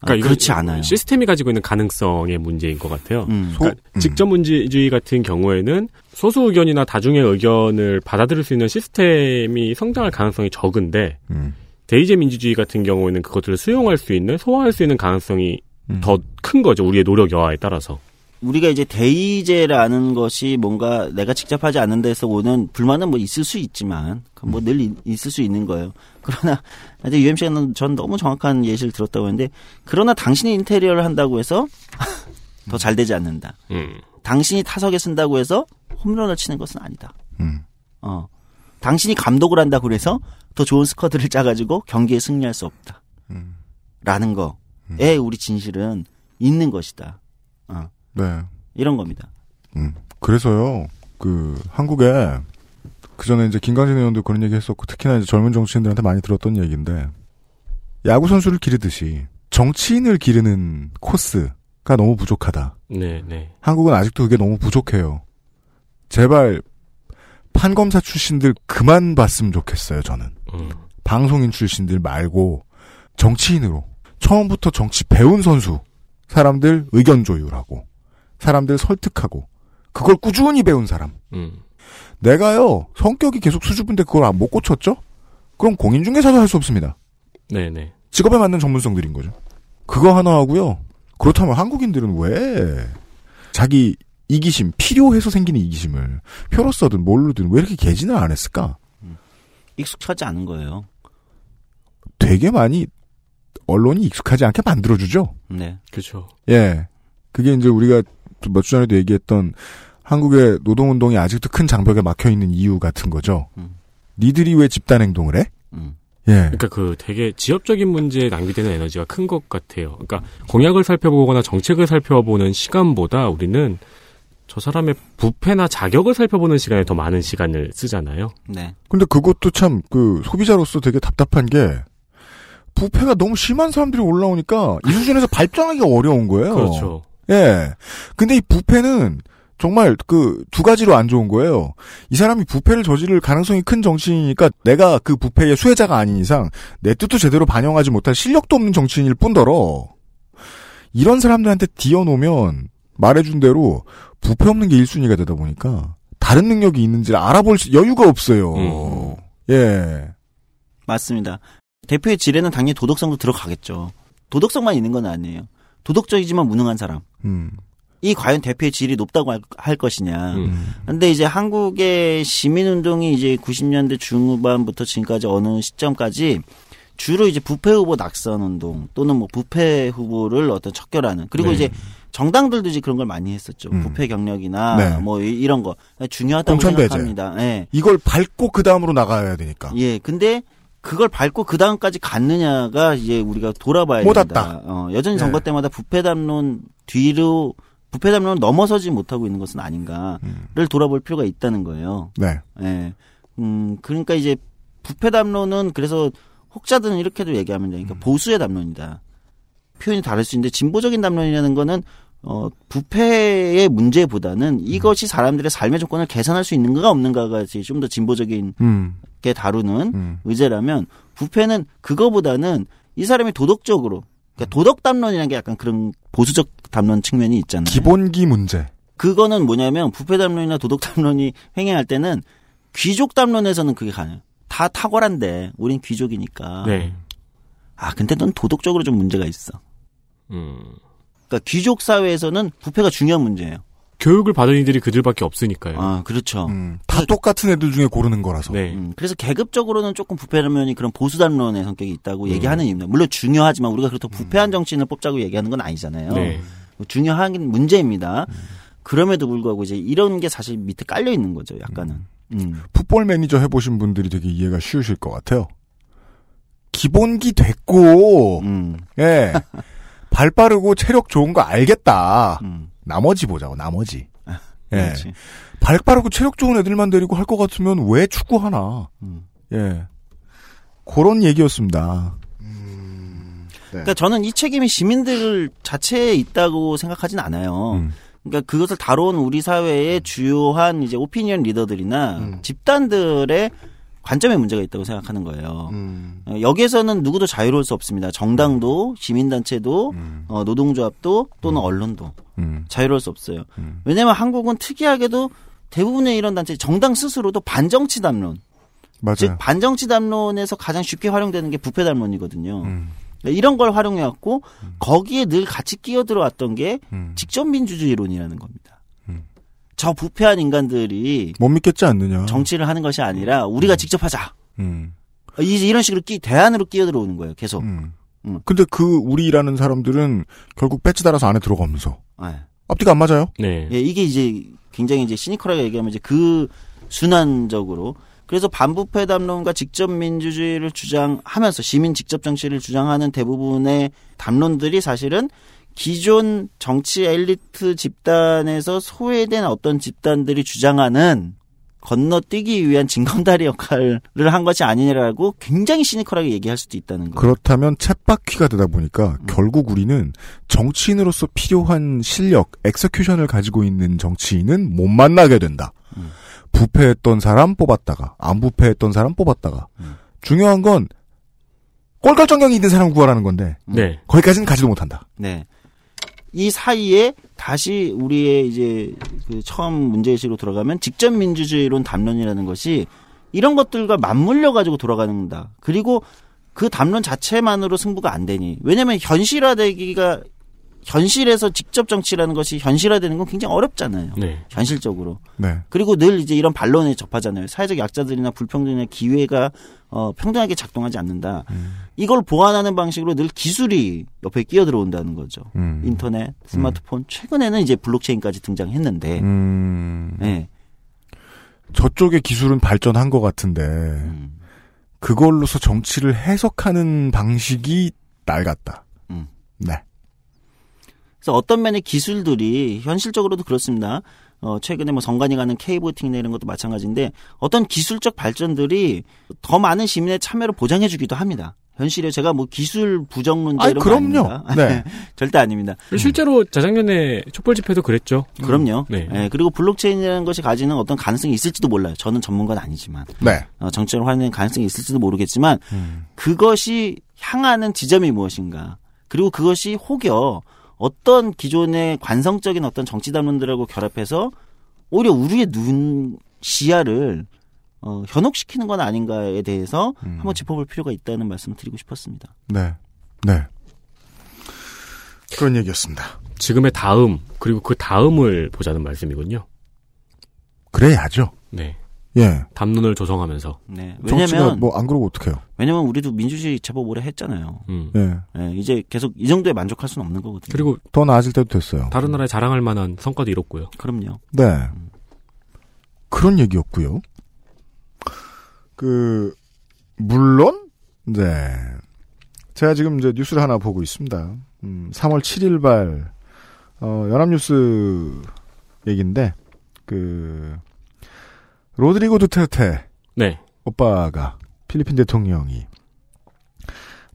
아, 그러니까 그렇지 이건 않아요. 시스템이 가지고 있는 가능성의 문제인 것 같아요. 음. 그러니까 직접 민주주의 같은 경우에는 소수 의견이나 다중의 의견을 받아들일 수 있는 시스템이 성장할 가능성이 적은데 음. 대의제 민주주의 같은 경우에는 그것들을 수용할 수 있는 소화할 수 있는 가능성이 음. 더큰 거죠. 우리의 노력 여하에 따라서. 우리가 이제 대의제라는 것이 뭔가 내가 직접 하지 않는 데서 오는 불만은 뭐 있을 수 있지만 뭐 늘 있을 수 있는 거예요. [laughs] 그러나 이제 UMC는 전 너무 정확한 예시를 들었다고 했는데 그러나 당신이 인테리어를 한다고 해서 [laughs] 더 잘 되지 않는다. 음. 당신이 타석에 쓴다고 해서 홈런을 치는 것은 아니다. 음. 어. 당신이 감독을 한다고 그래서 더 좋은 스쿼드를 짜가지고 경기에 승리할 수 없다. 음. 라는 거에 우리 진실은 있는 것이다. 어. 네. 이런 겁니다. 음. 그래서요, 그, 한국에, 그 전에 이제 김관진 의원도 그런 얘기 했었고, 특히나 이제 젊은 정치인들한테 많이 들었던 얘기인데, 야구선수를 기르듯이, 정치인을 기르는 코스가 너무 부족하다. 네, 네. 한국은 아직도 그게 너무 부족해요. 제발, 판검사 출신들 그만 봤으면 좋겠어요, 저는. 방송인 출신들 말고 정치인으로 처음부터 정치 배운 선수 사람들 의견 조율하고 사람들 설득하고 그걸 꾸준히 배운 사람 음. 내가요 성격이 계속 수줍은데 그걸 안못 고쳤죠? 그럼 공인중개사도 할 수 없습니다. 네네. 직업에 맞는 전문성들인 거죠. 그거 하나 하고요. 그렇다면 한국인들은 왜 자기 이기심 필요해서 생기는 이기심을 표로서든 뭘로든 왜 이렇게 개진을 안 했을까? 익숙하지 않은 거예요. 되게 많이 언론이 익숙하지 않게 만들어주죠. 네. 그렇죠. 예. 그게 이제 우리가 몇 주 전에도 얘기했던 한국의 노동운동이 아직도 큰 장벽에 막혀 있는 이유 같은 거죠. 니들이 왜 집단 행동을 해? 예. 그러니까 그 되게 지역적인 문제에 낭비되는 에너지가 큰 것 같아요. 그러니까 공약을 살펴보거나 정책을 살펴보는 시간보다 우리는 저 사람의 부패나 자격을 살펴보는 시간에 더 많은 시간을 쓰잖아요. 네. 근데 그것도 참 그 소비자로서 되게 답답한 게 부패가 너무 심한 사람들이 올라오니까 이 수준에서 [laughs] 발전하기 어려운 거예요. 그렇죠. 예. 근데 이 부패는 정말 그 두 가지로 안 좋은 거예요. 이 사람이 부패를 저지를 가능성이 큰 정치인이니까 내가 그 부패의 수혜자가 아닌 이상 내 뜻도 제대로 반영하지 못할 실력도 없는 정치인일 뿐더러 이런 사람들한테 뒤어놓으면 말해준 대로 부패 없는 게 1순위가 되다 보니까 다른 능력이 있는지를 알아볼 수- 여유가 없어요. 예. 맞습니다. 대표의 질에는 당연히 도덕성도 들어가겠죠. 도덕성만 있는 건 아니에요. 도덕적이지만 무능한 사람. 음. 이 과연 대표의 질이 높다고 할, 할 것이냐. 근데 이제 한국의 시민운동이 이제 90년대 중후반부터 지금까지 어느 시점까지 주로 이제 부패 후보 낙선 운동 또는 뭐 부패 후보를 어떤 척결하는 그리고 네. 이제 정당들도 이제 그런 걸 많이 했었죠. 음. 부패 경력이나 네. 뭐 이- 이런 거 중요하다고 공천배제. 생각합니다. 예. 이걸 밟고 그 다음으로 나가야 되니까. 예, 근데 그걸 밟고 그 다음까지 갔느냐가 이제 우리가 돌아봐야 못 된다. 왔다. 어, 여전히 네. 선거 때마다 부패 담론 뒤로 부패 담론을 넘어서지 못하고 있는 것은 아닌가를 음. 돌아볼 필요가 있다는 거예요. 네. 예. 음, 그러니까 이제 부패 담론은 그래서 혹자들은 이렇게도 얘기하면 되니까 음. 보수의 담론이다. 표현이 다를 수 있는데 진보적인 담론이라는 거는 어, 부패의 문제보다는 이것이 사람들의 삶의 조건을 개선할 수 있는가가 없는가가 좀 더 진보적인 음. 게 다루는 음. 의제라면 부패는 그거보다는 이 사람이 도덕적으로 그러니까 도덕 담론이라는 게 약간 그런 보수적 담론 측면이 있잖아요. 기본기 문제. 그거는 뭐냐면 부패 담론이나 도덕 담론이 횡행할 때는 귀족 담론에서는 그게 가능해요. 다 탁월한데 우린 귀족이니까. 네. 아 근데 넌 도덕적으로 좀 문제가 있어. 음. 그러니까 귀족 사회에서는 부패가 중요한 문제예요. 교육을 받은 이들이 그들밖에 없으니까요. 아 그렇죠. 다 똑같은 애들 중에 고르는 거라서. 네. 음, 그래서 계급적으로는 조금 부패 담론이 그런 보수 담론의 성격이 있다고 음. 얘기하는 이유입니다. 물론 중요하지만 우리가 그렇다고 부패한 정치인을 뽑자고 얘기하는 건 아니잖아요. 네. 중요한 문제입니다. 그럼에도 불구하고 이제 이런 게 사실 밑에 깔려 있는 거죠. 약간은. 음. 풋볼 매니저 해보신 분들이 되게 이해가 쉬우실 것 같아요. 기본기 됐고, 음. 예. 발 빠르고 체력 좋은 거 알겠다. 음. 나머지 보자고, 나머지. 예. 그렇지. 발 빠르고 체력 좋은 애들만 데리고 할 것 같으면 왜 축구 하나? 음. 예. 그런 얘기였습니다. 그러니까 저는 이 책임이 시민들 자체에 있다고 생각하진 않아요. 음. 그러니까 그것을 다뤄온 우리 사회의 주요한 이제 오피니언 리더들이나 음. 집단들의 관점에 문제가 있다고 생각하는 거예요. 음. 어, 여기에서는 누구도 자유로울 수 없습니다. 정당도, 시민단체도, 어, 노동조합도 또는 언론도 음. 자유로울 수 없어요. 왜냐하면 한국은 특이하게도 대부분의 이런 단체, 정당 스스로도 반정치 담론, 맞아요. 즉 반정치 담론에서 가장 쉽게 활용되는 게 부패 담론이거든요. 음. 그러니까 이런 걸 활용해갖고 거기에 늘 같이 끼어들어왔던 게 음. 직접 민주주의론이라는 겁니다. 저 부패한 인간들이 못 믿겠지 않느냐. 정치를 하는 것이 아니라 우리가 직접 하자. 음. 이- 이런 식으로 끼, 대안으로 끼어들어오는 거예요. 계속. 음. 음. 근데 그 우리라는 사람들은 결국 배지 달아서 안에 들어가면서 네. 앞뒤가 안 맞아요. 네. 예, 이게 이제 굉장히 이제 시니컬하게 얘기하면 이제 그 순환적으로 그래서 반부패 담론과 직접 민주주의를 주장하면서 시민 직접 정치를 주장하는 대부분의 담론들이 사실은 기존 정치 엘리트 집단에서 소외된 어떤 집단들이 주장하는 건너뛰기 위한 징검다리 역할을 한 것이 아니라고 굉장히 시니컬하게 얘기할 수도 있다는 거예요. 그렇다면 챗바퀴가 되다 보니까 음. 결국 우리는 정치인으로서 필요한 실력, 엑서큐션을 가지고 있는 정치인은 못 만나게 된다. 음. 부패했던 사람 뽑았다가 안 부패했던 사람 뽑았다가 음. 중요한 건 꼴결정경이 있는 사람 구하라는 건데 네. 거기까지는 가지도 못한다. 네. 이 사이에 다시 우리의 이제 그 처음 문제의식으로 돌아가면 직접 민주주의론 담론이라는 것이 이런 것들과 맞물려 가지고 돌아가는다. 그리고 그 담론 자체만으로 승부가 안 되니. 왜냐면 현실화되기가 현실에서 직접 정치라는 것이 현실화되는 건 굉장히 어렵잖아요. 네. 현실적으로. 네. 그리고 늘 이제 이런 반론에 접하잖아요. 사회적 약자들이나 불평등이나 기회가 어, 평등하게 작동하지 않는다. 이걸 보완하는 방식으로 늘 기술이 옆에 끼어 들어온다는 거죠. 음. 인터넷, 스마트폰, 최근에는 이제 블록체인까지 등장했는데, 음. 네. 저쪽의 기술은 발전한 것 같은데 음. 그걸로서 정치를 해석하는 방식이 낡았다. 음. 네. 그래서 어떤 면의 기술들이 현실적으로도 그렇습니다. 어, 최근에 뭐 정관이 가는 K보팅이나 이런 것도 마찬가지인데 어떤 기술적 발전들이 더 많은 시민의 참여를 보장해주기도 합니다. 현실에 제가 뭐 기술 부정론자 아이, 이런 그럼요. 거 아닙니다. 네. [laughs] 절대 아닙니다. 실제로 재작년에 촛불 집회도 그랬죠. 그럼요. 네. 예, 그리고 블록체인이라는 것이 가지는 어떤 가능성이 있을지도 몰라요. 저는 전문가는 아니지만. 네. 어, 정치를 활용하는 가능성이 있을지도 모르겠지만 음. 그것이 향하는 지점이 무엇인가. 그리고 그것이 혹여 어떤 기존의 관성적인 어떤 정치 담론들하고 결합해서 오히려 우리의 눈 시야를 어, 현혹시키는 건 아닌가에 대해서 음. 한번 짚어볼 필요가 있다는 말씀을 드리고 싶었습니다. 네. 네. 그런 얘기였습니다. 지금의 다음 그리고 그 다음을 보자는 말씀이군요. 그래야죠. 네. 예. 담론을 조성하면서. 네. 왜냐면 뭐 안 그러고 어떡해요. 왜냐면 우리도 민주주의 제법 오래 했잖아요. 음. 예. 예, 이제 계속 이 정도에 만족할 수는 없는 거거든요. 그리고 더 나아질 때도 됐어요. 다른 나라에 자랑할 만한 성과도 이뤘고요. 그럼요. 네. 그런 얘기였고요. 그 물론 네. 제가 지금 이제 뉴스를 하나 보고 있습니다. 음, 3월 7일 발 어, 연합뉴스 얘기인데 그 로드리고 두테르테 네. 오빠가 필리핀 대통령이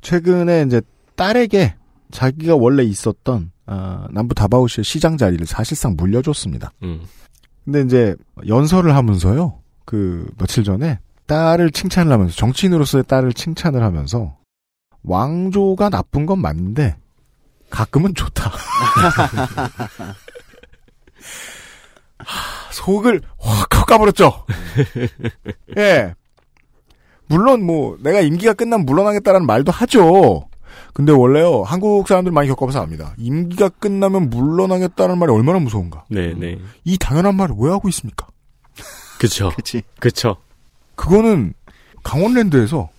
최근에 이제 딸에게 자기가 원래 있었던 어, 남부 다바오시의 시장 자리를 사실상 물려줬습니다. 음. 근데 이제 연설을 하면서요. 그 며칠 전에 딸을 칭찬을 하면서 정치인으로서의 딸을 칭찬을 하면서 왕조가 나쁜 건 맞는데 가끔은 좋다. [laughs] [laughs] [laughs] 하, 속을 확 까버렸죠. [laughs] 예. 물론 뭐 내가 임기가 끝나면 물러나겠다라는 말도 하죠. 근데 원래요 한국 사람들 많이 겪어봐서 압니다. 임기가 끝나면 물러나겠다는 말이 얼마나 무서운가. 네, 네. 이 당연한 말을 왜 하고 있습니까? 그쵸. [laughs] 그치. 그쵸. 그거는 강원랜드에서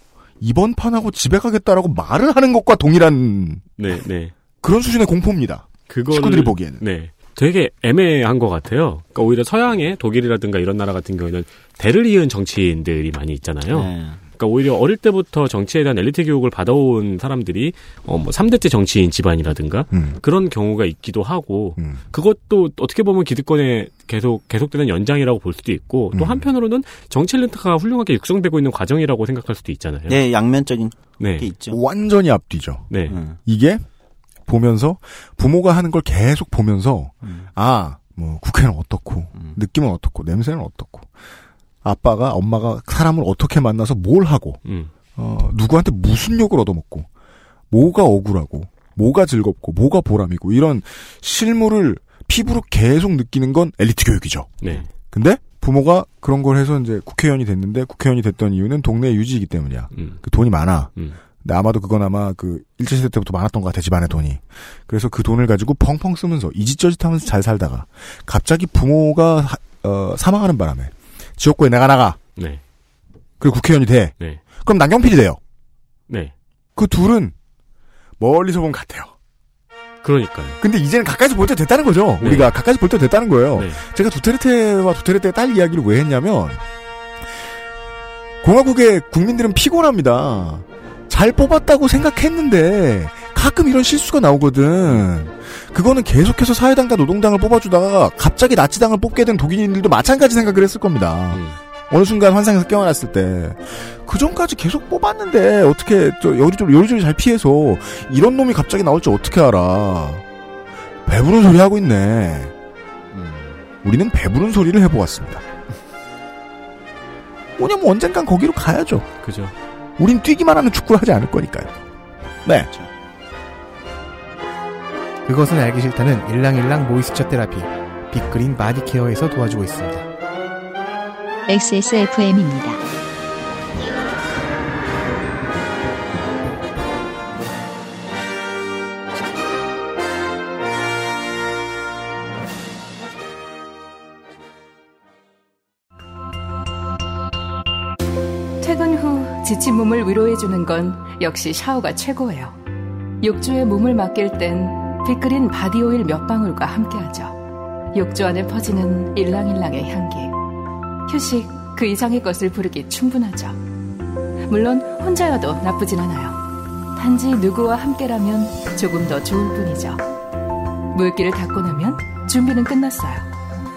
이번 판하고 집에 가겠다라고 말을 하는 것과 동일한 네, 네. 그런 수준의 공포입니다. 그거를 식구들이 보기에는. 네. 되게 애매한 것 같아요. 그러니까 오히려 서양의 독일이라든가 이런 나라 같은 경우에는 대를 이은 정치인들이 많이 있잖아요. 네. 그러니까 오히려 어릴 때부터 정치에 대한 엘리트 교육을 받아온 사람들이 어뭐 3대째 정치인 집안이라든가 음. 그런 경우가 있기도 하고 음. 그것도 어떻게 보면 기득권에 계속 계속되는 연장이라고 볼 수도 있고 또 음. 한편으로는 정치 엘리트가 훌륭하게 육성되고 있는 과정이라고 생각할 수도 있잖아요. 네, 양면적인 네. 게 있죠. 완전히 앞뒤죠. 네. 음. 이게 보면서 부모가 하는 걸 계속 보면서 음. 아, 뭐 국회는 어떻고 음. 느낌은 어떻고 냄새는 어떻고 아빠가 엄마가 사람을 어떻게 만나서 뭘 하고 음. 어, 누구한테 무슨 욕을 얻어먹고 뭐가 억울하고 뭐가 즐겁고 뭐가 보람이고 이런 실물을 피부로 계속 느끼는 건 엘리트 교육이죠. 네. 근데 부모가 그런 걸 해서 이제 국회의원이 됐는데 국회의원이 됐던 이유는 동네 유지이기 때문이야. 음. 그 돈이 많아. 음. 근데 아마도 그건 아마 그 일제시대 때부터 많았던 것 같아 집안의 돈이. 그래서 그 돈을 가지고 펑펑 쓰면서 이짓저짓하면서 잘 살다가 갑자기 부모가 하- 어, 사망하는 바람에 지역구에 내가 나가. 네. 그리고 국회의원이 돼. 네. 그럼 남경필이 돼요. 네. 그 둘은 멀리서 보면 같아요. 그러니까요. 근데 이제는 가까이서 볼 때 됐다는 거죠. 네. 우리가 가까이서 볼 때 됐다는 거예요. 네. 제가 두테르테와 두테르테의 딸 이야기를 왜 했냐면 공화국의 국민들은 피곤합니다. 잘 뽑았다고 생각했는데 가끔 이런 실수가 나오거든. 그거는 계속해서 사회당과 노동당을 뽑아주다가 갑자기 나치당을 뽑게 된 독일인들도 마찬가지 생각을 했을 겁니다. 음. 어느 순간 환상에서 깨어났을 때, 그 전까지 계속 뽑았는데, 어떻게, 저, 요리조리, 요리조리 잘 피해서, 이런 놈이 갑자기 나올지 어떻게 알아. 배부른 소리 하고 있네. 우리는 배부른 소리를 해보았습니다. [laughs] 왜냐면 언젠간 거기로 가야죠. 그죠. 우린 뛰기만 하는 축구를 하지 않을 거니까요. 네. 그것은 알기 싫다는 일랑일랑 모이스처 테라피 빅그린 바디케어에서 도와주고 있습니다. XSFM입니다. 지친 몸을 위로해주는 건 역시 샤워가 최고예요. 욕조에 몸을 맡길 땐 빅그린 바디오일 몇 방울과 함께하죠. 욕조 안에 퍼지는 일랑일랑의 향기. 휴식 그 이상의 것을 부르기 충분하죠. 물론 혼자여도 나쁘진 않아요. 단지 누구와 함께라면 조금 더 좋을 뿐이죠. 물기를 닦고 나면 준비는 끝났어요.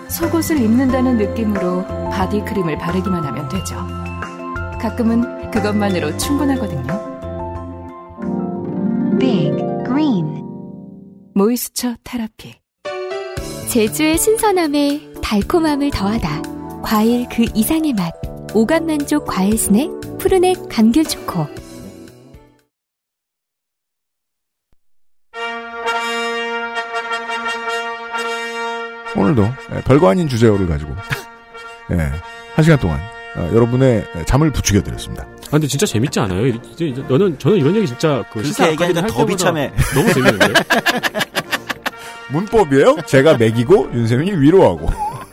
속옷을 입는다는 느낌으로 바디크림을 바르기만 하면 되죠. 가끔은 그것만으로 충분하거든요. Big Green Moisture Therapy. 제주의 신선함에 달콤함을 더하다. 과일 그 이상의 맛. 오감 만족 과일 스낵 푸르넥 감귤 초코. 오늘도 예, 별거 아닌 주제어를 가지고 예, 한 시간 동안 어, 여러분의 잠을 부추겨 드렸습니다. 아, 근데 진짜 재밌지 않아요? 이제, 이제 너는 저는 이런 얘기 진짜 그 시사 얘기하니까 더 비참해. 너무 재밌는데. [laughs] 문법이에요? 제가 매기고 윤세민이 위로하고.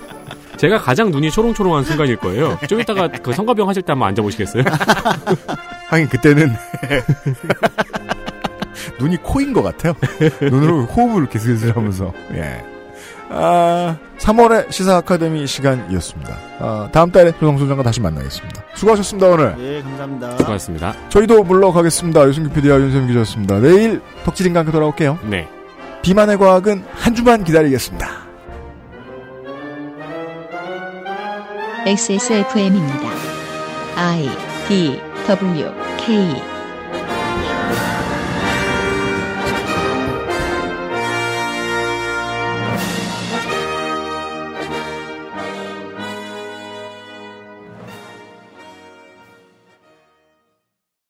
[laughs] 제가 가장 눈이 초롱초롱한 순간일 거예요. 좀 이따가 그 성가병 하실 때 한번 앉아보시겠어요? [laughs] 하긴 그때는 눈이 코인 것 같아요. 눈으로 호흡을 이렇게 슬슬 하면서. 예. 아, 3월의 시사 아카데미 시간이었습니다. 아, 다음 달에 조성소 장과 다시 만나겠습니다. 수고하셨습니다, 오늘. 예, 감사합니다. 수고하셨습니다. 저희도 물러가겠습니다. 유승규 PD와 윤세민 기자였습니다. 내일 덕질인과 함께 돌아올게요. 네. 비만의 과학은 한 주만 기다리겠습니다. XSFM입니다. I D W K